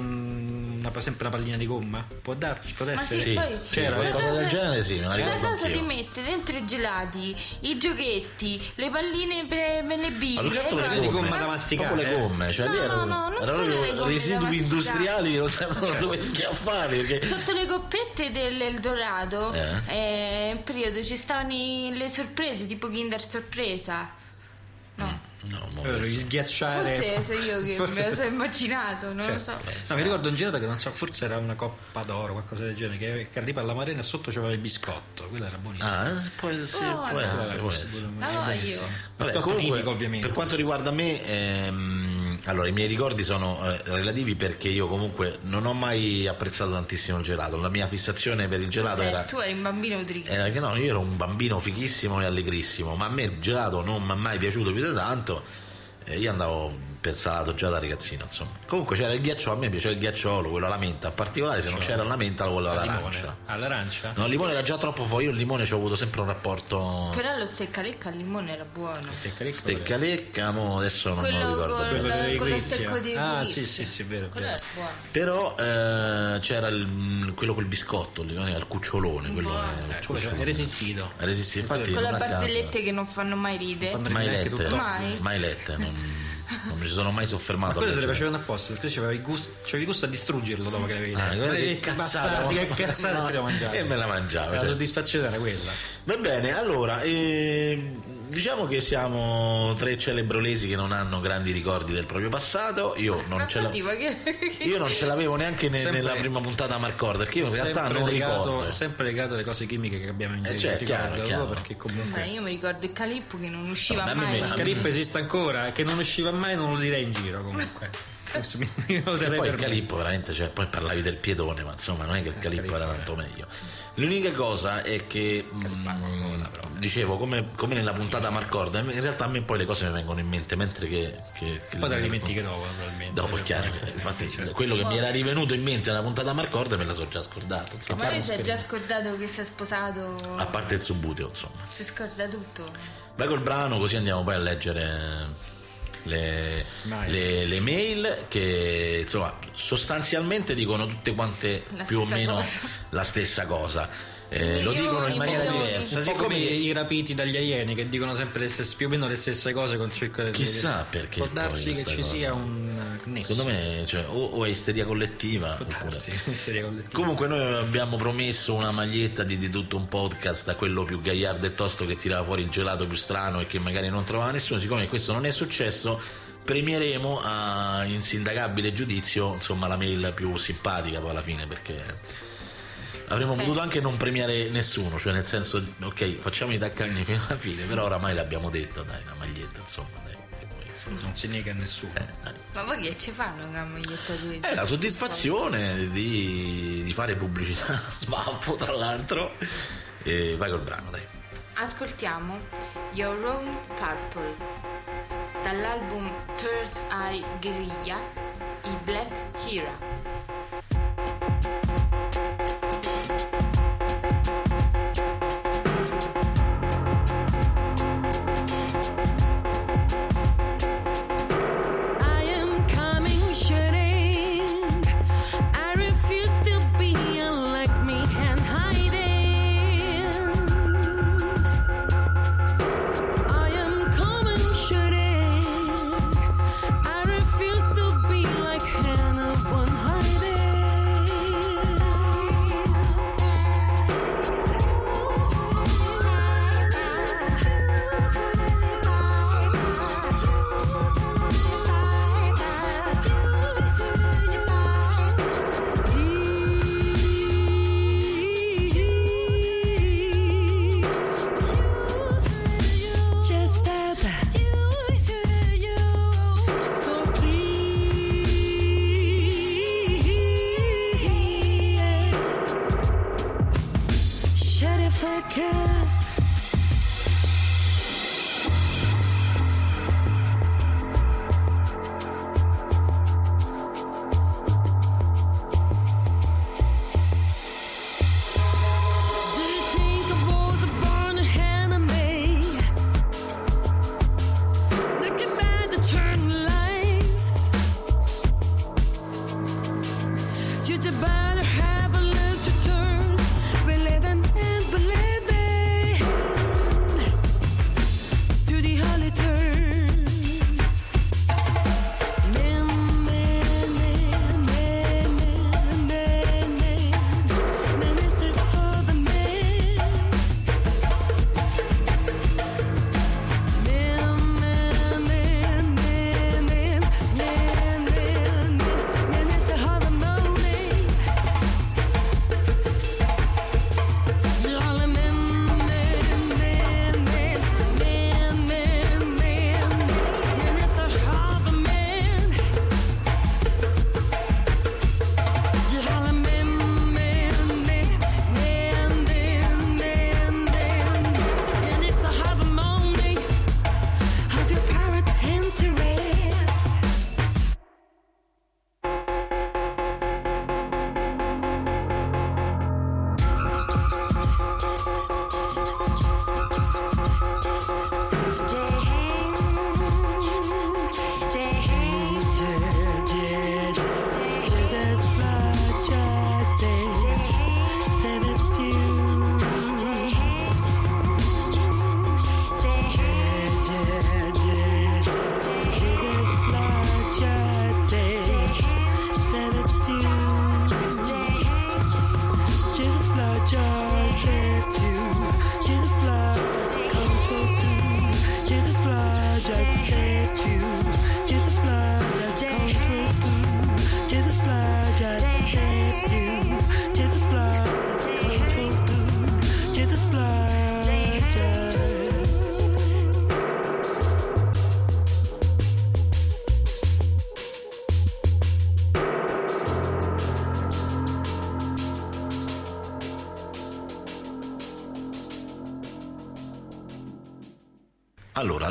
una, sempre una pallina di gomma. Può darsi, può essere. sì, Sì, poi sì, c'era questa qualcosa del genere sì, questa ricordo cosa ti anch'io. mette dentro i gelati, i giochetti, le palline per, per le biglie. Ma altro le le di gomma da masticare, proprio le gomme, cioè No, lì erano, no, no, non erano sono le proprio residui industriali che non sapevano Cioè. dove schiaffarli perché Sotto le coppette dell'Eldorado, Eh? eh, in periodo ci stavano i- le sorprese, tipo Kinder Sorpresa. No, no, Eh, adesso- sghiacciare. forse sono io che Forse- me lo sono immaginato, non Cioè, lo so. No, mi ricordo un gelato che non so, forse era una coppa d'oro, qualcosa del genere, che, che arriva alla marina e sotto c'aveva il biscotto, quello era buonissimo. Ah, può, sì, Oh, può no. essere, può essere. Vabbè, comunque, chimico, ovviamente. per quanto riguarda me, ehm, allora i miei ricordi sono eh, relativi perché io comunque non ho mai apprezzato tantissimo il gelato. La mia fissazione per il gelato Cos'è? era, Tu eri un bambino triste. era che no, io ero un bambino fighissimo e allegrissimo, ma a me il gelato non mi è mai piaciuto più di tanto. e io andavo per salato già da ragazzino, insomma. Comunque c'era il ghiacciolo, a me piaceva il ghiacciolo, quello alla menta, in particolare se non c'era la menta, quello Al all'arancia. All'arancia? No, il limone era già troppo fuori, io il limone ci ho avuto sempre un rapporto Però lo steccalecca al limone era buono. Stecca ricco, stecca lecca, mo adesso non me lo Quello ricordo con, bene. Quello delle con lo stecco di Ah, sì, sì, sì, è vero, è Quello vero. era buono. Però eh, c'era il- quello col biscotto, il limone, il cucciolone, quello è, Eh, quello cucciolone. è resistito. È resistito, infatti Con le barzellette che non fanno mai ridere. Fanno mai lette, mai lette, non, non mi ci sono mai soffermato. Ma quello te leggere. facevano apposta, perché c'aveva il gusto, c'avevi il gusto a distruggerlo dopo che l'avevi Ah, che cazzata, che cazzata No, te lo mangiavi. e me la mangiavo, La cioè. soddisfazione era quella. Va bene, allora, eh, diciamo che siamo tre celebrolesi che non hanno grandi ricordi del proprio passato. Io non, ce, la- che... io non ce l'avevo neanche ne- Sempre- nella prima puntata a Marcord, perché io in realtà non legato, ricordo. è sempre legato alle cose chimiche che abbiamo in Eh, giro. cioè, ti chiaro, chiaro. perché comunque Ma io mi ricordo il Calippo che non usciva No, mai. il Calippo esiste ancora, che non usciva mai non lo direi in giro comunque. Mi, mi E poi il calippo veramente, cioè, poi parlavi del piedone, ma insomma non è che il calippo Calippo era- tanto meglio. L'unica cosa è che mm, dicevo, come, come nella puntata Marcord, in realtà a me poi le cose mi vengono in mente mentre che. che, che Poi te le dimentichi dopo, naturalmente. Dopo è chiaro, che, infatti quello che mi era rivenuto in mente nella puntata Marcord me la so già scordato. Ma lui si è già scordato che si è sposato. A parte il subuteo, insomma. Si scorda tutto. Vai col brano così andiamo poi a leggere le, Mai. le- le mail che insomma sostanzialmente dicono tutte quante La più o meno cosa. la stessa cosa. Eh, lo dicono in maniera milioni. diversa. Un po' Siccome come i rapiti dagli alieni che dicono sempre le stesse, più o meno le stesse cose con circa Chissà perché Può darsi che ci cosa. sia un eh, nesso. secondo me cioè, o, o è isteria collettiva darsi, miseria collettiva. Comunque noi abbiamo promesso una maglietta di, di tutto un podcast a quello più gagliardo e tosto che tirava fuori il gelato più strano e che magari non trovava nessuno, siccome questo non è successo premieremo a insindacabile giudizio insomma la mail più simpatica poi alla fine perché avremmo Ok. potuto anche non premiare nessuno, cioè nel senso ok facciamo i taccagni fino alla fine, però oramai l'abbiamo detto, dai, una maglietta insomma, dai, che poi, insomma. Non si nega a nessuno. Eh. Ma voi che ci fanno la maglietta di... È la soddisfazione di, di fare pubblicità sbaffo tra l'altro e vai col brano dai Ascoltiamo Your Own Purple dall'album Third Eye Guerrilla, i Black Hero.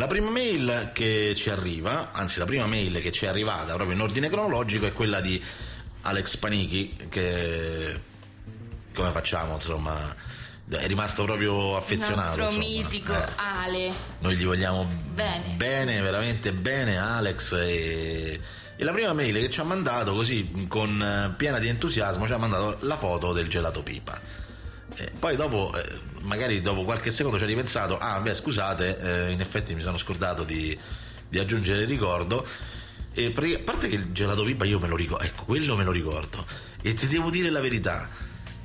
La prima mail che ci arriva anzi la prima mail che ci è arrivata proprio in ordine cronologico è quella di Alex Panichi che come facciamo insomma è rimasto proprio Il affezionato. nostro insomma. mitico Eh, Ale. noi gli vogliamo Bene. veramente bene Alex e, e la prima mail che ci ha mandato così con eh, piena di entusiasmo ci ha mandato la foto del gelato pipa. Eh, poi dopo, eh, magari dopo qualche secondo ci ha ripensato, ah beh scusate, eh, in effetti mi sono scordato di, di aggiungere il ricordo. E perché- a parte che il gelato pipa io me lo ricordo, ecco, quello me lo ricordo. E ti devo dire la verità,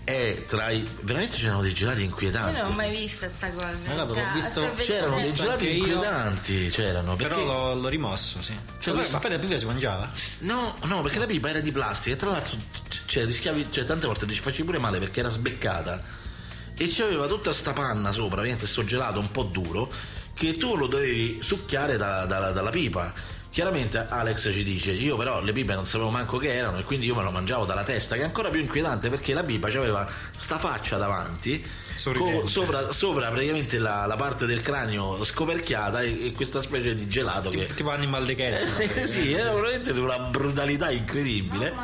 è tra i... veramente c'erano dei gelati Io inquietanti. non ho mai visto sta cosa. Guarda, l'ho visto- C'erano dei gelati io. inquietanti, c'erano. Perché... Però l'ho, l'ho rimosso, sì. Cioè, questo- ma poi la pipa si mangiava? No, no, perché la pipa era di plastica e tra l'altro cioè, rischiavi, cioè, tante volte ti facevi pure male perché era sbeccata e c'aveva tutta sta panna sopra, ovviamente sto gelato un po' duro, che tu lo dovevi succhiare da- da- dalla pipa. Chiaramente Alex ci dice, io però le pipe non sapevo manco che erano e quindi io me lo mangiavo dalla testa, che è ancora più inquietante perché la pipa aveva sta faccia davanti, co- sopra, sopra praticamente la, la parte del cranio scoperchiata e, e questa specie di gelato che... Tipo, tipo Animal the Cat. Eh, sì, era veramente di una brutalità incredibile.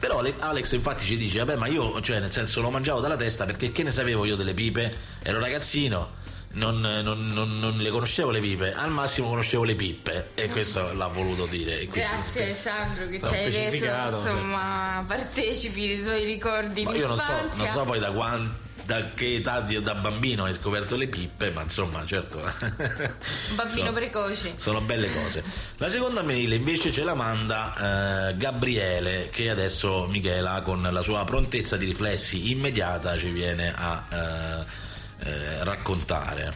Però Ale- Alex infatti ci dice, vabbè ma io, cioè nel senso lo mangiavo dalla testa perché che ne sapevo io delle pipe? Ero ragazzino, non, non- non- non le conoscevo le pipe, al massimo conoscevo le pippe e questo l'ha voluto dire. Grazie Alessandro che ci hai reso insomma partecipi dei tuoi ricordi Ma di io non so, non so poi da quando da che età di- da bambino hai scoperto le pippe, ma insomma, certo. Un bambino So- precoce. Sono belle cose. La seconda mail invece ce la manda eh, Gabriele, che adesso Michela, con la sua prontezza di riflessi immediata, ci viene a eh, eh, raccontare.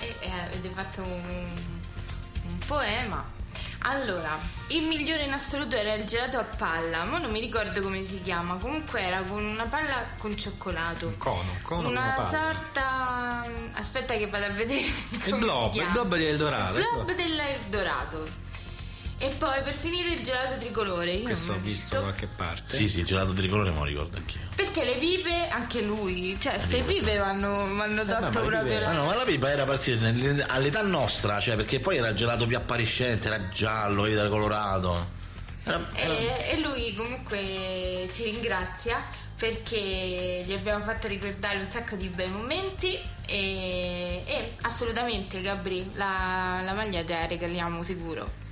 E, e avete fatto un, un poema. Allora, il migliore in assoluto era il gelato a palla, ma non mi ricordo come si chiama. Comunque era con una palla con cioccolato. cono, cono con una una sorta. Aspetta che vado a vedere. Il blob, il chiama. blob del Dorado. Il blob dell'Eldorado. E poi per finire il gelato tricolore. Io Questo non ho visto da qualche parte. Sì, sì, il gelato tricolore me lo ricordo anch'io. Perché le pipe, anche lui, cioè, ste pipe vanno, vanno tolto ma le proprio pipe- la. Ah no, ma la pipa era partita all'età nostra, cioè perché poi era il gelato più appariscente, era giallo, era colorato. Era- era- E, e lui comunque ci ringrazia perché gli abbiamo fatto ricordare un sacco di bei momenti e, e assolutamente Gabri la, la maglia te la regaliamo sicuro.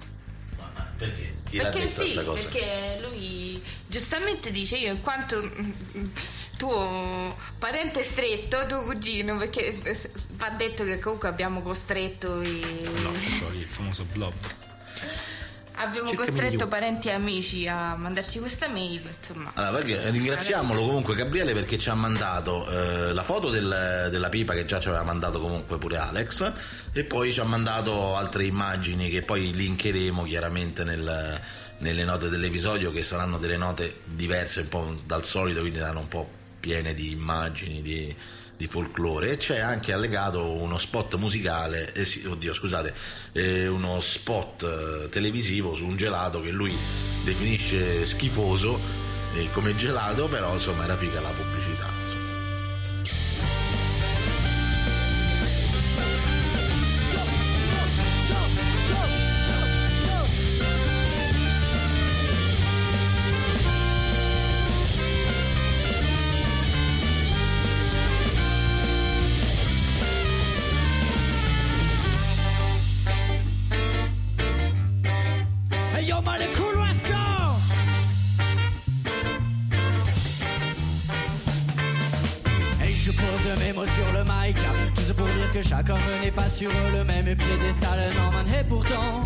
Perché? Chi l'ha perché sì, perché lui giustamente dice io in quanto mm, mm, tuo parente stretto, tuo cugino, perché eh, va detto che comunque abbiamo costretto i... Blob, poi il famoso blob. Abbiamo Cercami costretto parenti e amici a mandarci questa mail, insomma. Allora, perché- ringraziamolo comunque Gabriele perché ci ha mandato eh, la foto del- della pipa che già ci aveva mandato comunque pure Alex e poi ci ha mandato altre immagini che poi linkeremo chiaramente nel- nelle note dell'episodio che saranno delle note diverse un po' dal solito quindi saranno un po' piene di immagini di, di folklore e c'è anche allegato uno spot musicale eh sì, oddio scusate eh, uno spot eh, televisivo su un gelato che lui definisce schifoso eh, come gelato però insomma era figa la pubblicità sur le même piédestal. Norman Et pourtant,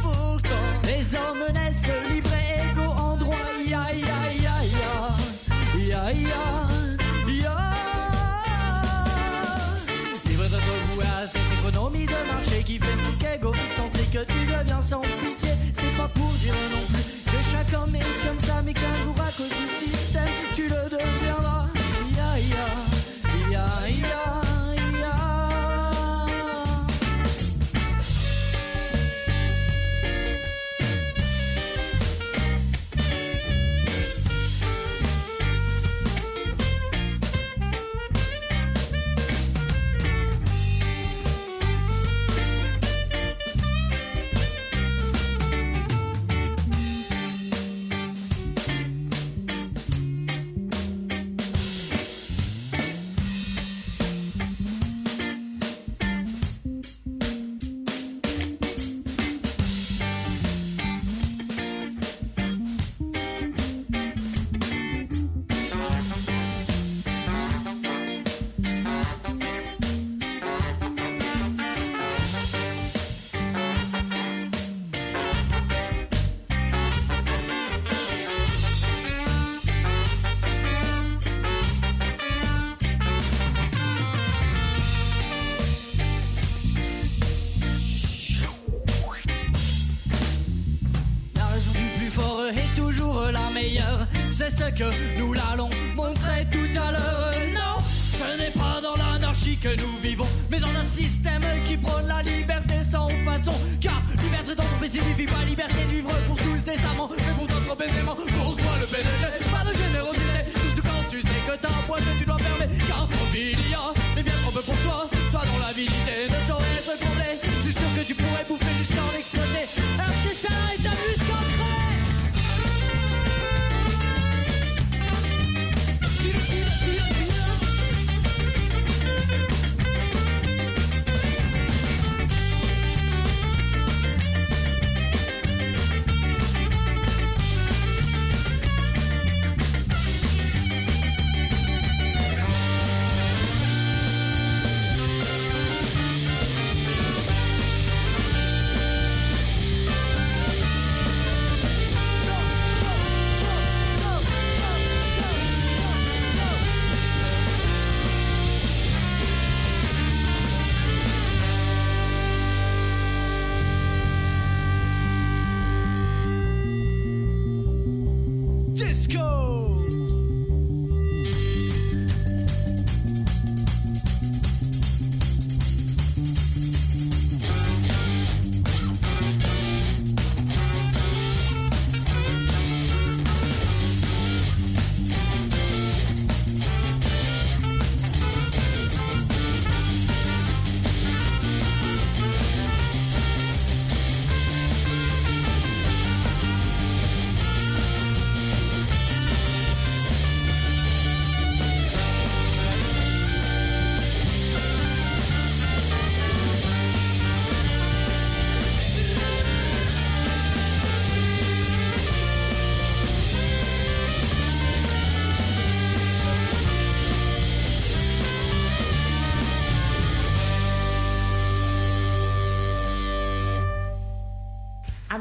pourtant Les hommes naissent libres et égaux en droit Ya ya ya ya Ya ya Libre de vous à cette économie de marché qui fait tout qu'égocentrique Tu deviens sans pitié. C'est pas pour dire non plus que chaque homme est comme que nous l'allons montrer tout à l'heure. Non, ce n'est pas dans l'anarchie que nous vivons, mais dans un système qui prône la liberté sans façon. Car liberté d'entreprise signifie pas liberté de vivre pour tous décemment, mais pour d'autres aisément. Pour toi le PDG, pas de générosité, surtout quand tu sais que ta boîte tu dois fermer. Car profit il y a, mais bien trop peu pour toi. Toi dont la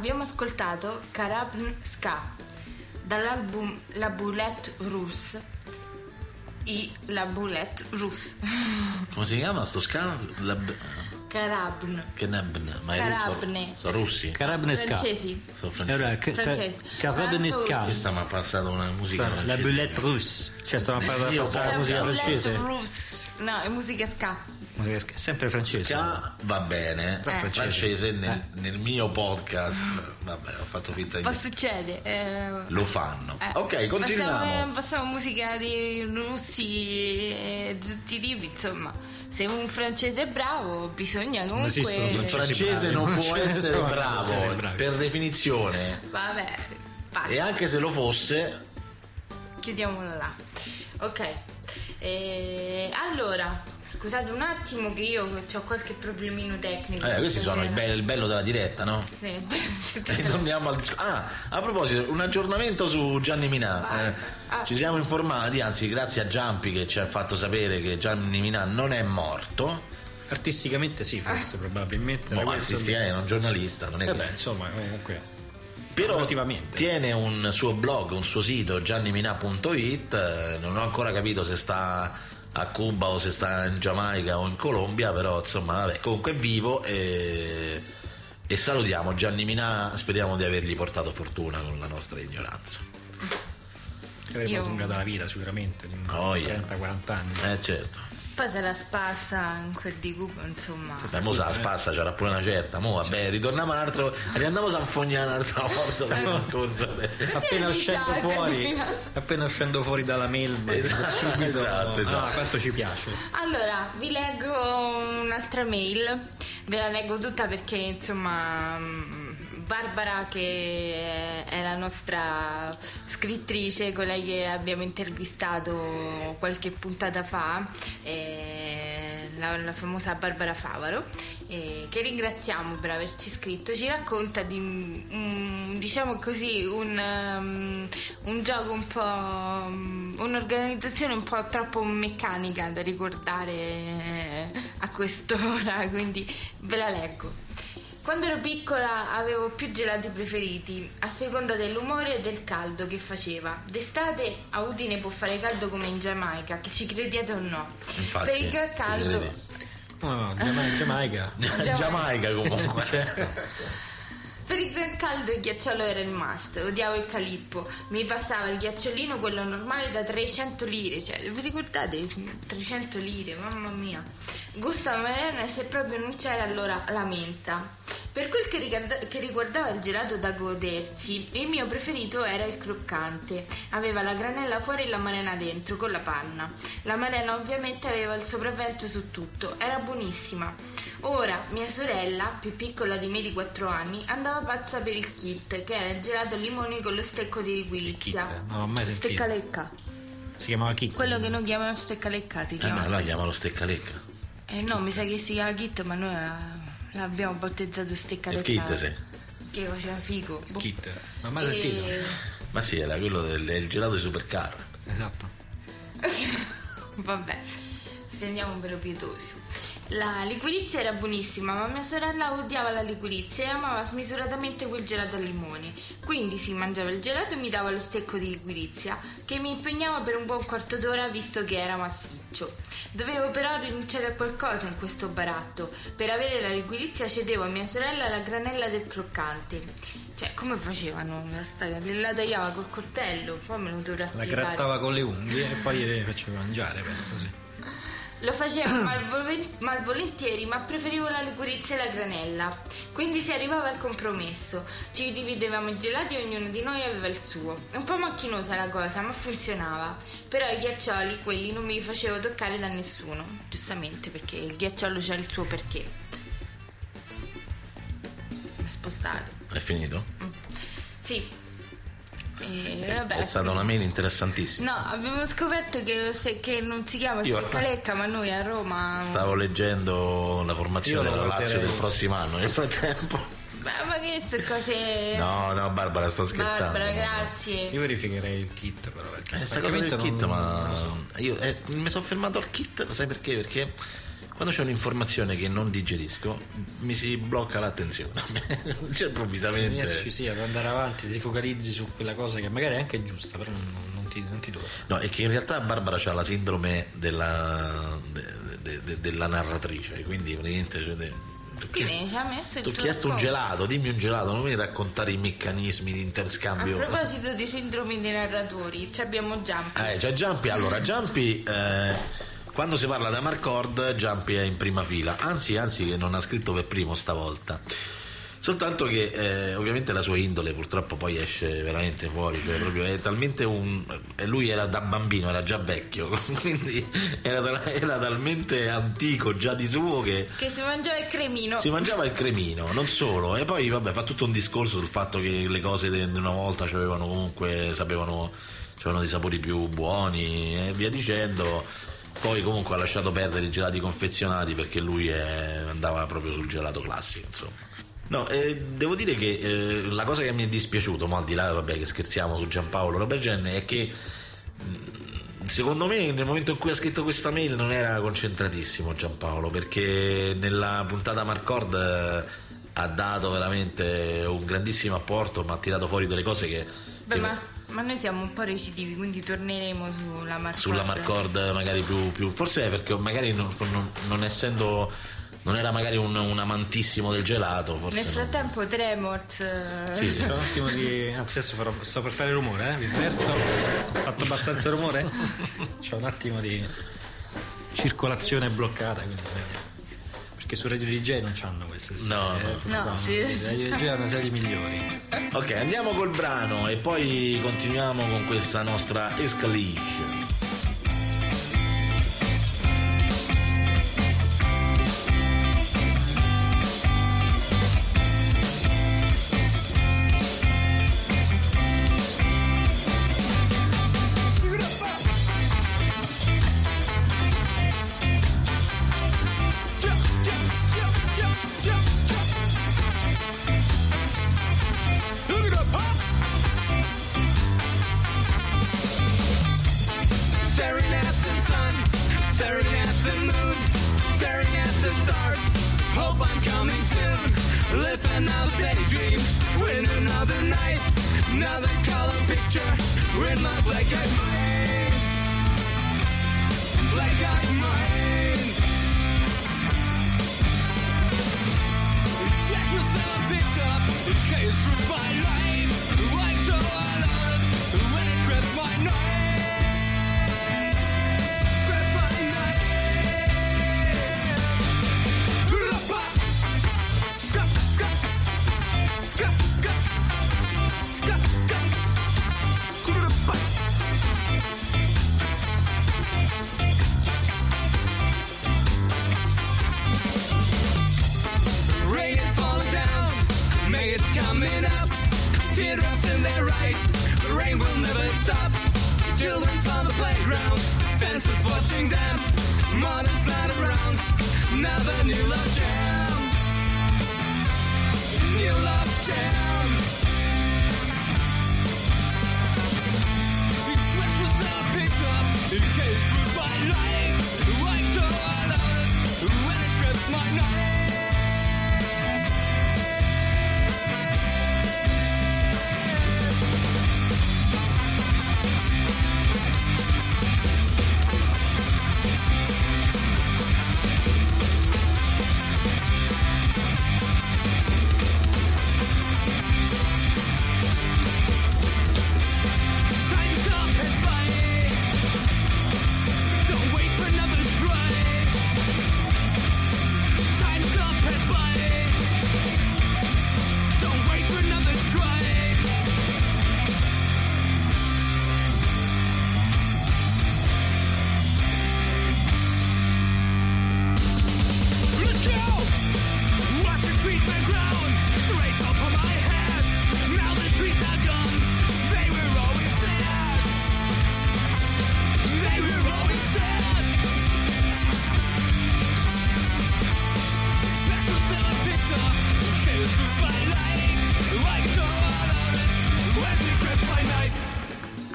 Abbiamo ascoltato Karabn Ska dall'album La Boulette Russe e La Boulette Russe. Come si chiama sto scalo? La... Karabn. Kenebn, ma è Carabne. russo? Sono russi? Carabnesca. Francesi. Sono francesi. Allora, ca- Francese. Carabnesca. Questa mi ha passato una musica La francese. boulette russe. Cioè, stiamo parlando Io di la musica La Boulette francese. Russe. No, è musica ska. Sc- Sempre francese. Ska va bene, Eh. francese nel, nel mio podcast, vabbè, ho fatto finta di Poi succede. eh, lo fanno. eh, ok, continuiamo. Passiamo, passiamo musica di russi e di tutti i tipi, insomma. Se un francese è bravo, bisogna Il comunque. francesi francese non può essere Sono bravo bravi. per definizione Vabbè, basta. e anche se lo fosse, Chiudiamolo là. Ok. Eh, allora, scusate un attimo che io ho qualche problemino tecnico. eh, questi sono il bello, il bello della diretta, no? Sì. E torniamo al discorso. Ah, a proposito, un aggiornamento su Gianni Minà. Eh, Ah. ci siamo informati, anzi, grazie a Giampi che ci ha fatto sapere che Gianni Minà non è morto. Artisticamente sì, forse, probabilmente. Ma Da questo- artisti è un giornalista, non è Eh che. beh, insomma, comunque. Però tiene un suo blog, un suo sito gianniminà.it, eh, non ho ancora capito se sta a Cuba o se sta in Giamaica o in Colombia, però insomma vabbè, comunque è vivo e, e salutiamo Gianni Minà, speriamo di avergli portato fortuna con la nostra ignoranza. Avremmo Io- allungato la vita sicuramente, Oh, yeah. 30-40 anni. Eh certo. Poi se la spassa in quel di Cuba, insomma. Sa la spassa c'era pure una certa, mo vabbè, ritorniamo un altro, riandiamo a Sanfognare un'altra volta l'anno scorso. Appena uscendo piace, fuori, appena uscendo fuori dalla melba, Esatto, esatto, esatto. Ah, quanto ci piace. Allora, vi leggo un'altra mail, ve la leggo tutta perché insomma mm, Barbara che è la nostra scrittrice, quella che abbiamo intervistato qualche puntata fa, la, la famosa Barbara Favaro, eh, che ringraziamo per averci scritto, ci racconta di mm, diciamo così un, um, un gioco un po' um, un'organizzazione un po' troppo meccanica da ricordare a quest'ora, quindi ve la leggo. Quando ero piccola avevo più gelati preferiti, a seconda dell'umore e del caldo che faceva. D'estate a Udine può fare caldo come in Giamaica, che ci crediate o no. Infatti, per il gran caldo. No, no, Giamaica, Giamaica. Giamaica comunque. per il gran caldo il ghiacciolo era il must, odiavo il calippo. Mi passava il ghiacciolino, quello normale, da 300 lire. Cioè, vi ricordate? 300 lire, mamma mia. Gustavo Marena se proprio non c'era allora la menta. Per quel che, riguarda- che riguardava il gelato da godersi, il mio preferito era il croccante. Aveva la granella fuori e la marena dentro, con la panna. La marena ovviamente aveva il sopravvento su tutto, era buonissima. Ora, mia sorella, più piccola di me di 4 anni, andava pazza per il kit, che era il gelato al limone con lo stecco di liquirizia. Kit? Non l'ho mai sentito. Steccalecca. Si chiamava Kit. Quello che noi chiamiamo steccalecca, ti Eh, chiama? ma la chiamano steccalecca. Eh no, mi sa che si chiama kit, ma noi eh, l'abbiamo battezzato Il steccalecca. kit, sì. Che faceva figo. Boh. Kit. Ho mai sentito. E... Ma sì, era quello del il gelato di supercar. Esatto. Vabbè, stendiamo un velo pietoso. La liquirizia era buonissima, ma mia sorella odiava la liquirizia e amava smisuratamente quel gelato al limone. Quindi si mangiava il gelato e mi dava lo stecco di liquirizia, che mi impegnava per un buon quarto d'ora visto che era massiccio. Dovevo però rinunciare a qualcosa in questo baratto. Per avere la liquirizia cedevo a mia sorella la granella del croccante. Cioè, come facevano? La, la tagliava col coltello, poi me lo dovrà La spiegare. grattava con le unghie e poi le faceva mangiare, penso sì. Lo facevo malvolen- malvolentieri, ma preferivo la liquirizia e la granella. Quindi si arrivava al compromesso. Ci dividevamo i gelati e ognuno di noi aveva il suo. Un po' macchinosa la cosa, ma funzionava. Però i ghiaccioli, quelli non me li facevo toccare da nessuno. Giustamente, perché il ghiacciolo c'ha il suo perché. Mi ha spostato. È finito? Sì. E vabbè. È stata una mail interessantissima. No, abbiamo scoperto che, se- che non si chiama Io- Steccalecca, ma noi a Roma. Stavo leggendo la formazione della Lazio del prossimo anno. Nel frattempo. Ma, ma che so cose. No, no, Barbara, sto scherzando. Barbara, grazie. Io verificherei il kit però perché Eh, sta cosa del kit, non- ma non so. io eh, mi sono fermato al kit, sai perché? Perché quando c'è un'informazione che non digerisco, mi si blocca l'attenzione. cioè, improvvisamente. riesci sì ad andare avanti, ti focalizzi su quella cosa che magari è anche giusta, però non, non ti, non ti dura. No, è che in realtà Barbara ha la sindrome della, de- de- de- della narratrice, quindi praticamente cioè, ho Quindi ci ha messo il ti ho tuo chiesto un gelato, dimmi un gelato, non mi raccontare i meccanismi di A interscambio. proposito di sindromi dei narratori, ci abbiamo Giampi. Eh, c'è Giampi, allora Giampi eh, quando si parla da Marcord Giampi è in prima fila, anzi anzi che non ha scritto per primo stavolta. Soltanto che eh, ovviamente la sua indole purtroppo poi esce veramente fuori, cioè proprio è talmente un. e lui era da bambino, era già vecchio, quindi era, era talmente antico già di suo che Che si mangiava il cremino. si mangiava il cremino, non solo, e poi vabbè fa tutto un discorso sul fatto che le cose di una volta comunque, sapevano, c'avevano dei sapori più buoni e via dicendo. Poi comunque ha lasciato perdere i gelati confezionati perché lui è- andava proprio sul gelato classico, insomma. No, eh, devo dire che eh, la cosa che mi è dispiaciuto, ma al di là, vabbè, che scherziamo su Giampaolo Robergen, è che mh, secondo me nel momento in cui ha scritto questa mail non era concentratissimo Giampaolo, perché nella puntata Marcord eh, ha dato veramente un grandissimo apporto, ma ha tirato fuori delle cose che... Beh, che- ma, ma noi siamo un po' recidivi, quindi torneremo sulla Marcord. sulla Marcord magari più, più- forse è perché magari non, non- non essendo non era magari un, un amantissimo del gelato forse Nel non- frattempo Tremors. eh, Sì, C'è un attimo di. Anzi, adesso farò, sto per fare rumore, eh? Vi avverto. Ho fatto abbastanza rumore? C'è un attimo di circolazione bloccata. Quindi, perché su Radio DJ non c'hanno queste No, serie, no. eh, No, sono- sì. Radio DJ ha una serie migliori. ok andiamo col brano e poi continuiamo con questa nostra escalation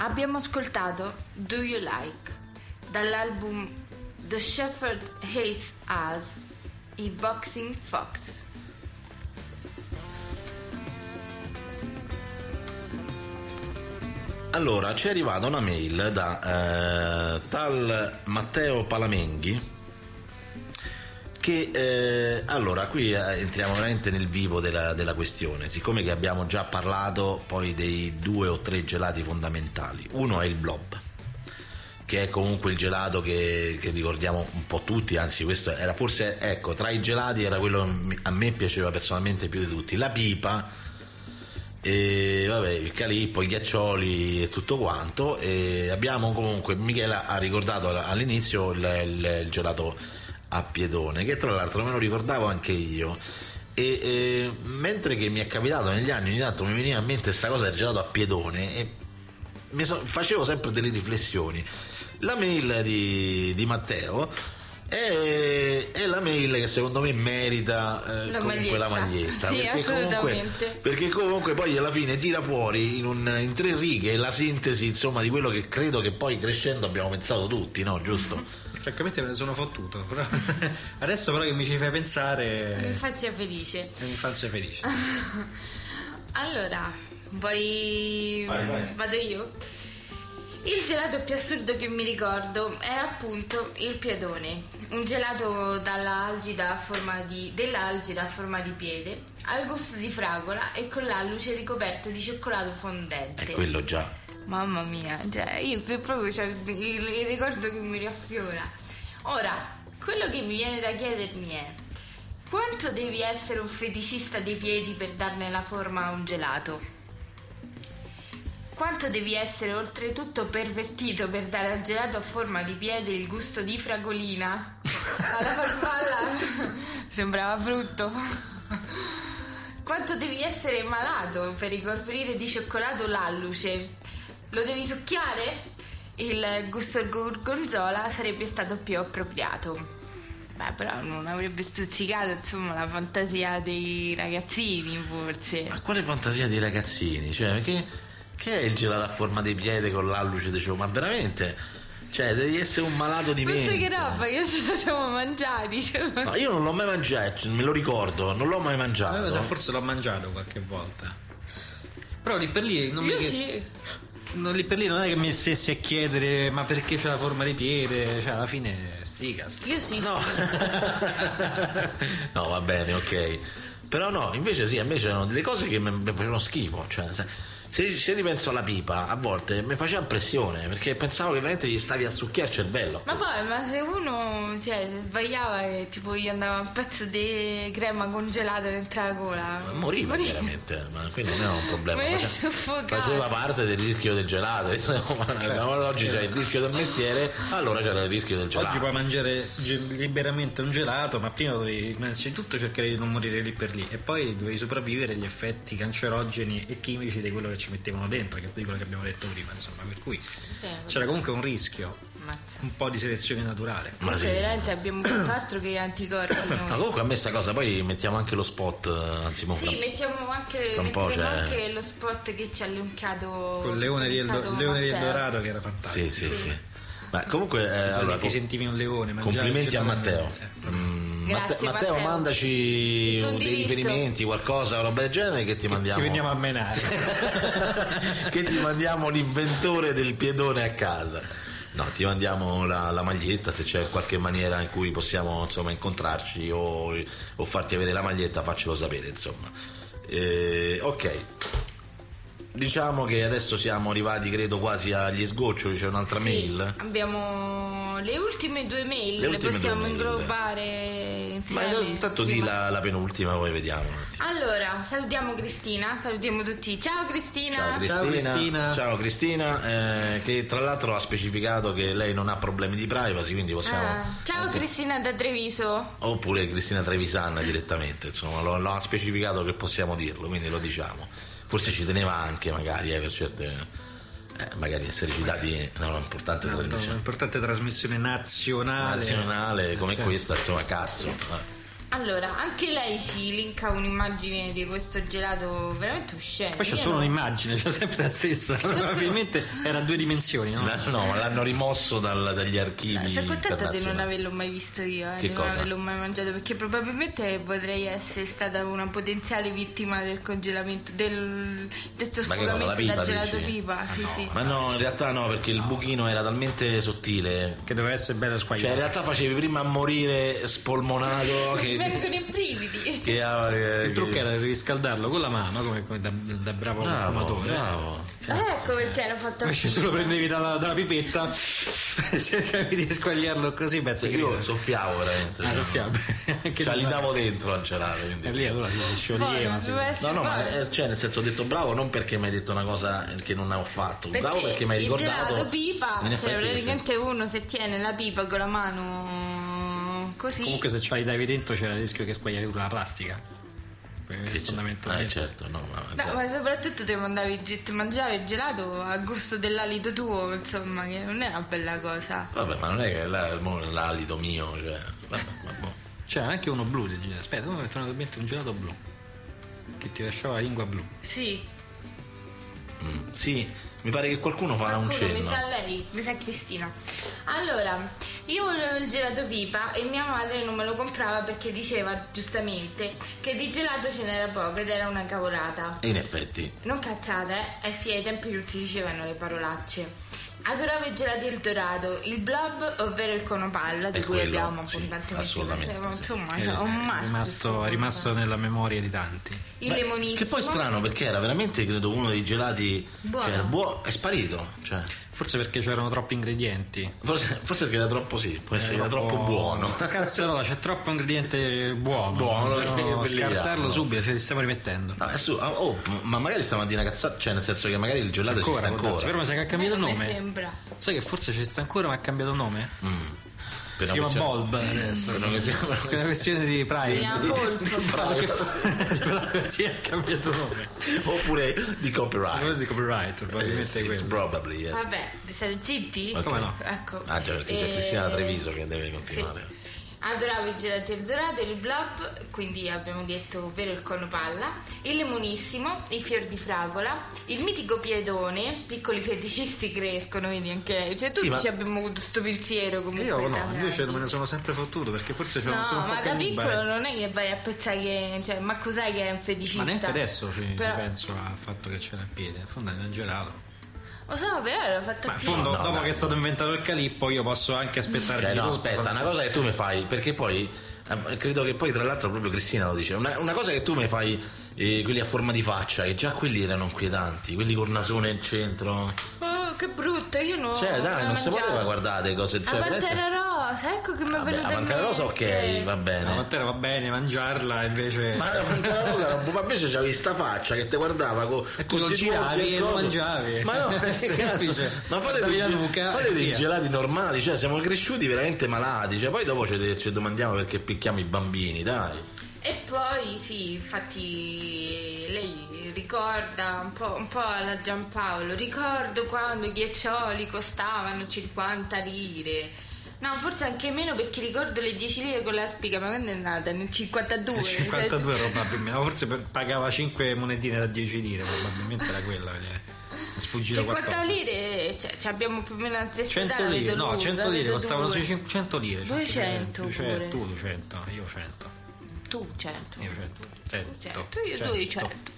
Abbiamo ascoltato Do You Like dall'album The Shepherd Hates Us, i Boxing Fox. Allora, ci è arrivata una mail da eh, tal Matteo Palamenghi che eh, allora qui eh, entriamo veramente nel vivo della, della questione, siccome che abbiamo già parlato poi dei due o tre gelati fondamentali. Uno è il blob, che è comunque il gelato che, che ricordiamo un po' tutti, anzi questo era forse, ecco, tra i gelati era quello a me piaceva personalmente più di tutti. La pipa, e vabbè, il calippo, i ghiaccioli e tutto quanto. E abbiamo comunque, Michela ha ricordato all'inizio il, il- il gelato a piedone, che tra l'altro me lo ricordavo anche io. E eh, mentre che mi è capitato negli anni, ogni tanto mi veniva in mente questa cosa del gelato a piedone e mi so- facevo sempre delle riflessioni. La mail di, di Matteo è, è la mail che secondo me merita eh, La comunque la maglietta. maglietta. Sì, perché, comunque, perché comunque poi alla fine tira fuori in, un- in tre righe la sintesi insomma di quello che credo che poi crescendo abbiamo pensato tutti, no? Giusto? Francamente me ne sono fottuto. però- Adesso però che mi ci fai pensare. Mi faccia felice. È un'infanzia felice. Allora, vuoi... Vai, vai. Vado io? Il gelato più assurdo che mi ricordo era appunto il piedone, un gelato dall'algida a forma di, dell'algida a forma di piede, al gusto di fragola e con l'alluce ricoperto di cioccolato fondente. È quello già. Mamma mia, cioè, io proprio c'è il, il- ricordo che mi riaffiora. Ora, quello che mi viene da chiedermi è: quanto devi essere un feticista dei piedi per darne la forma a un gelato? Quanto devi essere oltretutto pervertito per dare al gelato a forma di piede il gusto di fragolina? Alla farfalla sembrava frutto. Quanto devi essere malato per ricoprire di cioccolato l'alluce? Lo devi succhiare? Il gusto gorgonzola sarebbe stato più appropriato. Beh, però non avrebbe stuzzicato insomma la fantasia dei ragazzini, forse. Ma quale fantasia dei ragazzini? Cioè, che, che è il gelato a forma di piede con l'alluce? Dicevo, ma veramente? Cioè, devi essere un malato di Questo mente. che roba che ce lo siamo mangiati. cioè. No, io non l'ho mai mangiato, me lo ricordo, non l'ho mai mangiato. forse l'ho mangiato qualche volta. Però lì per lì non mi. Io sì. Non- lì per lì non è che mi stessi a chiedere ma perché c'è la forma di piede, cioè alla fine stiga. sti- Io sì. No. no, va bene, ok. Però no, invece sì, a me c'erano delle cose che mi mi facevano schifo. Cioè, se- se, ripenso alla pipa, a volte mi faceva impressione perché pensavo che veramente gli stavi a succhiare il cervello. Ma poi, ma se uno cioè, se sbagliava e tipo gli andava un pezzo di crema congelata dentro la gola. Moriva chiaramente, ma quello non era un problema. Moriva. Faceva parte del rischio del gelato. Ma oggi c'è il rischio del mestiere, allora c'era il rischio del gelato. Oggi puoi mangiare liberamente un gelato, ma prima dovevi innanzitutto cercare di non morire lì per lì e poi dovevi sopravvivere agli effetti cancerogeni e chimici di quello che ci mettevano dentro, che è di quello che abbiamo detto prima, insomma, per cui c'era comunque un rischio, Ammazza. un po' di selezione naturale. Ma sì. Cioè, veramente abbiamo fatto altro che anticorpi. noi. Ma comunque a me sta cosa, poi mettiamo anche lo spot, eh, anzi mo Sì, mettiamo anche, c'è- anche lo spot che ci ha luncato Con Leone di Eldo- Eldo- Leone di Eldorado che era fantastico. Sì, sì, sì. Ma comunque, eh, Allora, ti sentivi un leone. complimenti a Matteo. gelato. Mm, Grazie, Matte- Matteo, Matteo. mandaci dei riferimenti, qualcosa, roba del genere che ti mandiamo. Ti veniamo a menare. che ti mandiamo l'inventore del piedone a casa. No, ti mandiamo la, la maglietta se c'è qualche maniera in cui possiamo insomma, incontrarci o, o farti avere la maglietta, faccelo sapere insomma. Eh, ok. Diciamo che adesso siamo arrivati credo quasi agli sgoccioli, c'è un'altra Sì, mail. abbiamo le ultime due mail, Le le, possiamo inglobare Ma insieme. intanto di la, la penultima, poi vediamo un attimo. Allora, salutiamo Cristina, salutiamo tutti. Ciao Cristina. Ciao Cristina, Ciao, Cristina. Ciao Cristina, eh, che tra l'altro ha specificato che lei non ha problemi di privacy, quindi possiamo... Ah, ciao anche- Cristina da Treviso. Oppure Cristina Trevisanna direttamente, insomma, lo, lo ha specificato che possiamo dirlo, quindi lo diciamo. Forse ci teneva anche magari eh, per certe... eh, magari essere citati in una importante trasmissione Un'importante trasmissione nazionale. nazionale come Cioè, questa, insomma, cazzo. Allora, anche lei ci linka un'immagine di questo gelato veramente uscente. Poi c'è solo non- un'immagine, c'è sempre la stessa. Probabilmente era a due dimensioni, no? La- No, ma l'hanno rimosso dal- dagli archivi. Sono contenta di non averlo mai visto io, eh, Che di cosa? non averlo mai mangiato, perché probabilmente potrei essere stata una potenziale vittima del congelamento, del, del la soffocamento pipa, da gelato dici? pipa. sì, sì. Ma no, in realtà no, perché il buchino era talmente sottile. Che doveva essere bello Cioè, squagliato. in realtà facevi prima a morire spolmonato che, vengono i brividi. che, ah, eh, il trucco che- era di riscaldarlo con la mano, come, come da, da bravo, Bravo, fumatore. bravo. ecco perché era fatto Invece tu lo prendevi dalla, dalla pipetta e cercavi di squagliarlo così, beh, Sì, io soffiavo veramente. Ah, soffiavo. Cioè, li davo dentro al gelato. E lì allora si scioglieva. No, no, ma eh, cioè, nel senso ho detto bravo non perché mi hai detto una cosa che non ho fatto, Perché bravo perché mi hai il ricordato. gelato pipa, cioè praticamente uno se tiene la pipa con la mano così. Comunque se ce la davi dentro c'era il rischio che squagliavi pure la plastica. Che fondamentalmente. Eh, certo, no, ma, No, ma soprattutto ti mandavi ti mangiavi il gelato a gusto dell'alito tuo, insomma, che non è una bella cosa. Vabbè, ma non è che là- mo l'alito mio, cioè. Vabbè, ma boh. C'era anche uno blu del gelato. Aspetta, ora metto naturalmente un gelato blu. Che ti lasciava la lingua blu. Sì, Mm, Sì, mi pare che qualcuno farà un qualcuno mi cenno. sa lei, mi sa Cristina. Allora, io volevo il gelato pipa e mia madre non me lo comprava perché diceva giustamente che di gelato ce n'era poco ed era una cavolata. E in effetti. Non cazzate, eh? Eh sì, ai tempi non si dicevano le parolacce. Adoravo i gelati Eldorado, il blob, ovvero il conopalla, di È cui quello, abbiamo sì, abbondantemente assolutamente, sì. Insomma, È, ho un è rimasto, è rimasto nella memoria di tanti. Il Beh, lemonissimo. Che poi è strano perché era veramente, credo, uno dei gelati. Buono. Cioè, buo- è sparito. Cioè, Forse perché c'erano troppi ingredienti. forse, forse perché era troppo sì, può essere era troppo buono. Cazzarola, c'è troppo ingrediente buono. Buono, belliamo. scartarlo subito, ce li stiamo rimettendo. No, su- ah, oh, ma magari stamattina cazzata, cioè nel senso che magari il gelato Ancora, può darsi, ancora. però mi sa che ha cambiato Non mi nome. sembra. Sai che forse ci sta ancora, ma ha cambiato nome? Per Si chiama questione- Bulb adesso. per una questione- Per una questione di. Però si è cambiato nome. Oppure di copyright. Cosa di copyright, probabilmente quello. probably, yes. Vabbè, state zitti? Ok. Come no? Ecco. Ah già, perché c'è Eh, Cristina Treviso che deve continuare. Sì. Adoravo i gelati Eldorado, il blob, quindi abbiamo detto ovvero il conopalla, il lemonissimo, i fior di fragola, il mitico piedone, piccoli feticisti crescono, vedi anche. Cioè tutti ma- ci abbiamo avuto sto pensiero comunque. Io no, invece me ne sono sempre fottuto perché forse c'è No, sono un po' ma da piccolo non è che vai a pensare che. Cioè, ma cos'è che è un feticista? Ma neanche adesso ci, Però- penso al fatto che c'era il piede. In fondo è un gelato. Lo so, però l'ho fatto Ma in più. fondo, no, dopo dai. che è stato inventato il calippo, io posso anche aspettare Cioè, di no, tutto. aspetta, una cosa che tu mi fai, perché poi eh, credo che poi tra l'altro proprio Cristina lo dice, una, una cosa che tu mi fai e quelli a forma di faccia, che già quelli erano inquietanti, quelli col nasone in centro. Oh, che brutto, io no. Cioè, dai, non si mangiavo. poteva guardare cose. La Cioè, pantera veramente- rosa, ecco che mi è venuta la pantera rosa, ok, va La bene. pantera va bene mangiarla, invece. Ma la pantera rosa, ma invece c'avevi sta faccia che ti guardava con. E tu lo giravi e lo mangiavi. Ma no, Semplice. cazzo. Ma fate dei, la nuca fate dei gelati normali, cioè siamo cresciuti veramente malati. Cioè, poi dopo ci, ci domandiamo perché picchiamo i bambini, dai. E poi sì, infatti lei ricorda un po', un po' alla Giampaolo, ricordo quando i ghiaccioli costavano 50 lire. No, forse anche meno perché ricordo le 10 lire con la spiga, ma quando è nata? Nel 52? 52 probabilmente, ma forse pagava 5 monetine da 10 lire, probabilmente era quella è sfuggito 50 qualcosa. lire, cioè, ci abbiamo più o meno la stessa 100 età, lire, no, due, 100 la lire costavano sui 500 lire. 200 200, pure. tu 200, io 100. Tu 100. Io 100. 100. 100, io 100. 200.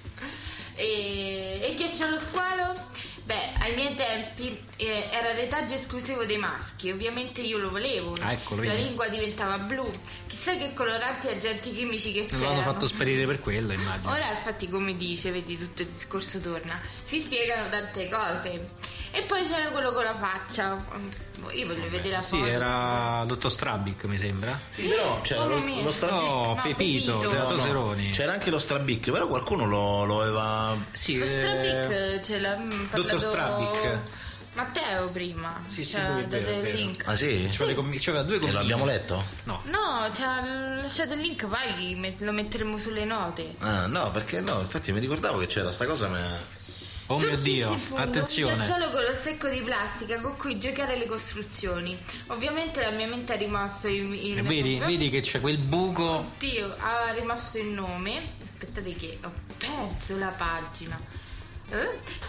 E, e ghiacciolo squalo? Beh, ai miei tempi eh, era retaggio esclusivo dei maschi, ovviamente io lo volevo. Ah, ecco, lo La vedi. lingua diventava blu. Chissà che coloranti e agenti chimici che c'erano. l'hanno fatto sparire per quello, immagino. Ora infatti come dice, vedi tutto il discorso torna, si spiegano tante cose. E poi c'era quello con la faccia. Io voglio vedere la Sì, foto. era Dottor Strabic, mi sembra. Sì, però c'era lo, lo strabic. No, No, Pepito, Pepito. No, no, Toseroni. C'era anche lo strabic, però qualcuno lo, lo aveva. Sì, Lo eh, Strabic ce l'ha mm, parlato Dottor Strabic. Matteo prima. Sì, sì, Ci ha lui è dato vero, è il vero. link. Ah sì? C'aveva, commi- c'aveva due E combine. lo abbiamo letto? No. No, ci ha lasciato il link, poi met- lo metteremo sulle note. Ah, no, perché no, infatti mi ricordavo che c'era sta cosa, ma. Oh mio Dio, funde, Un attenzione. ghiacciolo con lo stecco di plastica con cui giocare le costruzioni. Ovviamente la mia mente ha rimosso il. il Vedi, vedi che c'è quel buco. Dio, ha rimosso il nome. Aspettate che ho perso la pagina. Eh?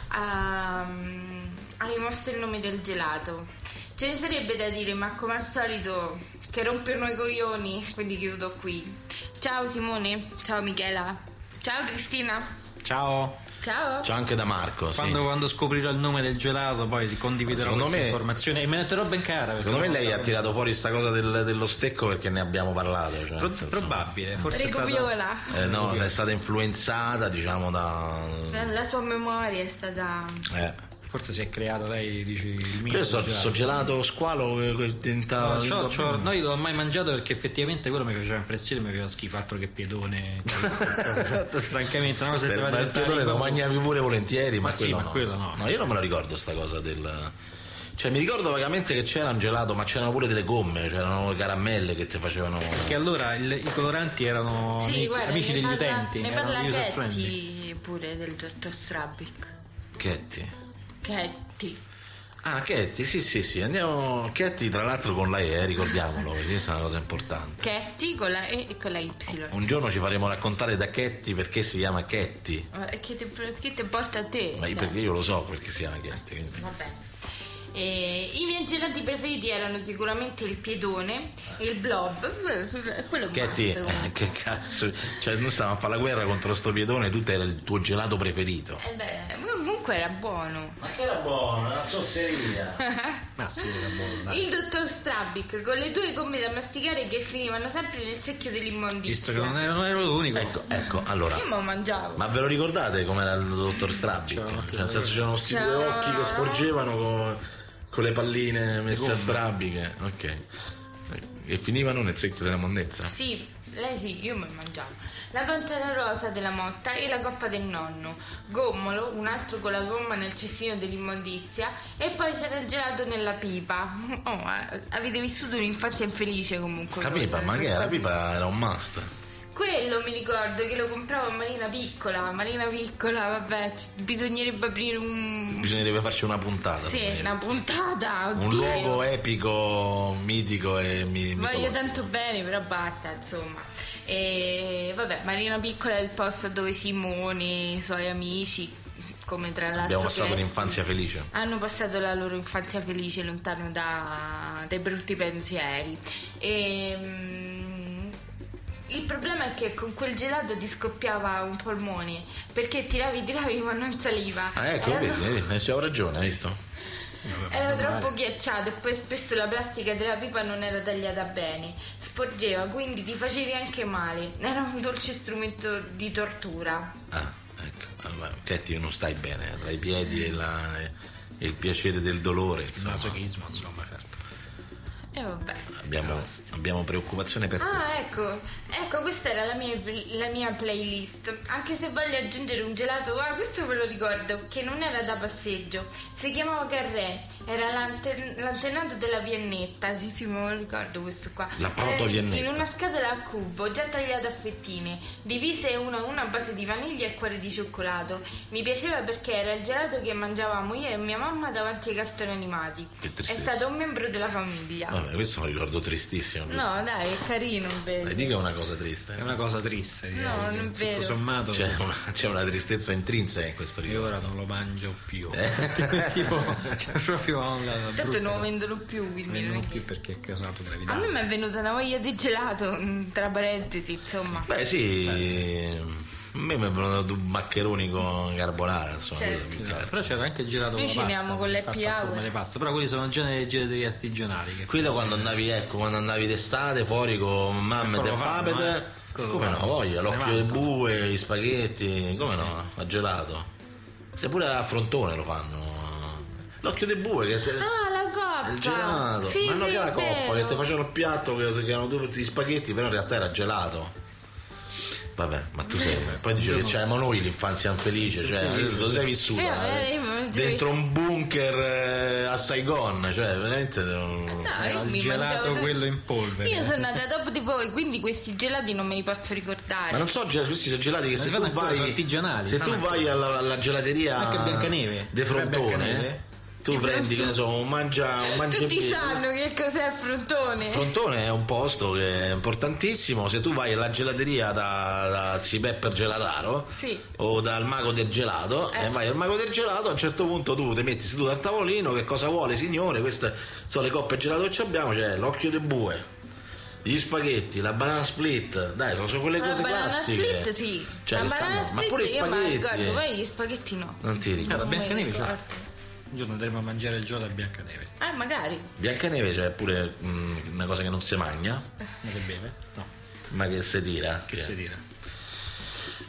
Ha, ha rimosso il nome del gelato. Ce ne sarebbe da dire, ma come al solito che rompono i coglioni, quindi chiudo qui. Ciao Simone, ciao Michela, ciao Cristina, Ciao. Ciao. C'è anche da Marco, sì. Quando, quando scoprirò il nome del gelato, poi condividerò Secondo questa me- informazione e me ne terrò ben cara. perché Secondo me lei ha tirato fuori sta cosa del- dello stecco perché ne abbiamo parlato. Cioè, Pro- probabile, forse stata... Viola. Eh, no, è stata influenzata, diciamo, da. La, la sua memoria è stata. Eh. Forse si è creato lei, dici, il mio Io so, so gelato squalo che che diventava. No, c'ho- c'ho- no, io non l'ho mai mangiato perché effettivamente quello mi faceva impressione, mi faceva schifo altro che piedone. Francamente, una cosa che ma il piedone lo mangiavi pure volentieri, ma, Ma sì, quello ma no. quello no. io non me la ricordo sta cosa del. Cioè, mi ricordo vagamente che c'era un gelato, ma c'erano pure delle gomme, c'erano le caramelle che ti facevano. Che allora il- i coloranti erano Sì, ami- guarda, amici degli parla, utenti, Ne erano parla. Ketty pure del dottor Strabic. Chetti. Ketty. Ah, Chetti, sì, sì, sì. Andiamo. Chetti, tra l'altro, con la E, ricordiamolo, perché questa è una cosa importante. Ketty con la E e con la Y. Un giorno ci faremo raccontare da Chetti perché si chiama Chetti. Ma Che ti, che ti porta a te? Ma cioè. perché io lo so perché si chiama Chetti. quindi- Va bene. E I miei gelati preferiti erano sicuramente il piedone e il blob. Quello Chetti, must, eh, che cazzo. Cioè, noi stavamo a fare la guerra contro sto piedone, tu era il tuo gelato preferito. Eh beh, comunque era buono. Ma che era buono, una zozzeria. Ma sì, era buono, dai. Il dottor Strabic con le due gomme da masticare che finivano sempre nel secchio Visto dell'immondizia. che non ero, non ero l'unico. ecco, ecco, allora. Io me mangiavo. Ma ve lo ricordate com'era il dottor Strabic? Cioè, nel senso c'erano sti due occhi che sporgevano con, con le palline messe a strabiche. Ok. E finivano nel secchio della mondezza. Sì, lei sì, io me lo mangiavo. La pantera rosa della motta e la coppa del nonno. Gommolo, un altro con la gomma nel cestino dell'immondizia. E poi c'era il gelato nella pipa. Oh, eh, avete vissuto un'infanzia infelice comunque. La pipa, per ma che? La pipa era un must. Quello mi ricordo che lo compravo a Marina Piccola. Marina Piccola, vabbè, bisognerebbe aprire un. Bisognerebbe farci una puntata. Sì, una puntata. Un oddio. luogo epico, mitico e mi, Voglio tanto bene, però basta, insomma. E vabbè, Marina Piccola è il posto dove Simone i suoi amici, come tra l'altro. Abbiamo passato un'infanzia felice. Hanno passato la loro infanzia felice lontano da- dai brutti pensieri. E, mm, il problema è che con quel gelato ti scoppiava un polmone perché tiravi, tiravi ma non saliva. Ah, ecco, Era vedi, troppo- vedi, c'avevo ragione, hai visto? Era troppo ghiacciato e poi spesso la plastica della pipa non era tagliata bene, sporgeva, quindi ti facevi anche male. Era un dolce strumento di tortura. Ah, ecco. Allora, Katy, non stai bene tra i piedi e, la- e il piacere del dolore. Il Insomma, masochismo, insomma, E vabbè. abbiamo, abbiamo preoccupazione per te. Ah, ecco, ecco, questa era la mia, la mia playlist. Anche se voglio aggiungere un gelato, ah, questo ve lo ricordo, che non era da passeggio. Si chiamava Carré, era l'ante- l'antenato della Viennetta. Sì, sì, me lo ricordo questo qua. La Era proto-Viennetta. In una scatola a cubo, già tagliato a fettine, divise una a una a base di vaniglia e cuore di cioccolato. Mi piaceva perché era il gelato che mangiavamo io e mia mamma davanti ai cartoni animati. È stato un membro della famiglia. Vabbè, questo è un ricordo tristissimo. No, dai, è carino Dai, invece. dica una cosa triste. È una cosa triste, direi. No, non è Tutto vero. sommato, C'è una, c'è una tristezza intrinseca in questo io ricordo. ora non lo mangio più. Eh. tipo, cioè, proprio una Tanto brutta- non lo vendono più, quindi non è più perché è causato A gravidanza. me mi è venuta una voglia di gelato, tra parentesi, insomma. Beh sì, a me mi è venuto un maccheroni con carbonara, insomma. Certo. Però c'era anche il gelato Noi con la pasta, con le forma di pasta, però quelli sono già delle gelaterie artigianali. Che Quello quando andavi, ecco, quando andavi d'estate fuori con mamma e fanno, papete, eh. Come lo no, voglia, se l'occhio del bue, gli spaghetti, come no, a gelato. Se pure a frontone lo fanno. L'occhio del bue che Ah, la coppa! il gelato, Sì, ma no sì, che la coppa, vero. che ti facevano il piatto che, che erano tutti gli spaghetti, però in realtà era gelato. Vabbè, ma tu sei. Poi dice che c'avevamo noi l'infanzia infelice, cioè lo sei vissuta Eh, eh, dentro un bunker eh, a Saigon, cioè veramente. No, Era mi gelato quello in polvere. Io sono nata dopo di voi, quindi questi gelati non me li posso ricordare. Ma non so, questi sono gelati che Ma se tu vai. sono artigianali, Se tu vai alla, alla gelateria Anche Biancaneve. de Frontone, Biancaneve. Tu prendi, che ne so, un mangia un mangia Tutti sanno che cos'è il frontone. Frontone è un posto che è importantissimo. Se tu vai alla gelateria da, da Zi Pepper Gelataro Sì. o dal mago del gelato Eh. e vai al mago del gelato, a un certo punto tu ti metti seduto al tavolino. Che cosa vuole, signore? Queste sono le coppe gelato che abbiamo. C'è l'occhio del bue, gli spaghetti, la banana split. Dai, sono, sono quelle La cose banana classiche. split sì. Cioè, la banana stanno- ma split pure i la spaghetti. ricordo, eh. poi gli spaghetti no. Non ti Eh, ricordo. li Biancaneve c'è. Un giorno andremo a mangiare il gelato a Biancaneve. Eh, magari. Biancaneve c'è pure mm, una cosa che non si mangia, Ma che beve? No, ma che si tira. che si tira.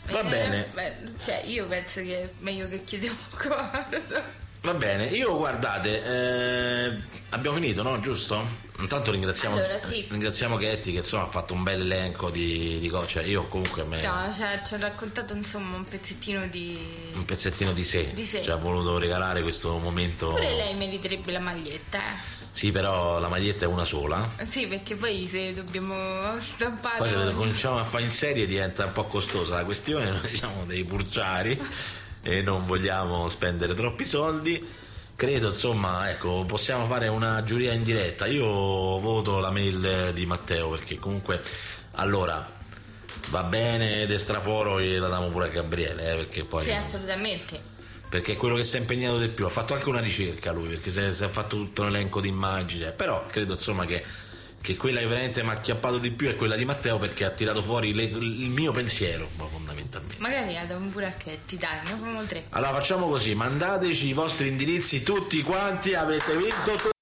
Va Eh, bene. beh, cioè, io penso che è meglio che chiudiamo qua. Va bene, io guardate, eh, abbiamo finito, no? Giusto? Intanto ringraziamo, Allora, sì. ringraziamo Ketty che insomma ha fatto un bel elenco di, di cose. Cioè, io comunque me No, cioè, ci ho raccontato insomma un pezzettino di. un pezzettino di sé, Di sé. ci ha voluto regalare questo momento. Pure lei meriterebbe la maglietta, eh. Sì, però la maglietta è una sola. Sì, perché poi se dobbiamo stampare. Poi se cominciamo a fare in serie diventa un po' costosa la questione, noi siamo dei purciari e non vogliamo spendere troppi soldi. Credo, insomma, ecco, possiamo fare una giuria in diretta. Io voto la mail di Matteo perché comunque allora va bene Destraforo e la diamo pure a Gabriele, eh, perché poi Sì, assolutamente. perché è quello che si è impegnato di più. Ha fatto anche una ricerca lui, perché si è, si è fatto tutto un elenco di immagini. Però credo insomma che, che quella che veramente mi ha acchiappato di più è quella di Matteo perché ha tirato fuori le- il mio pensiero, ma fondamentalmente. Magari la diamo pure a Chetti, dai, ne facciamo tre. Allora facciamo così, mandateci i vostri indirizzi tutti quanti, avete vinto.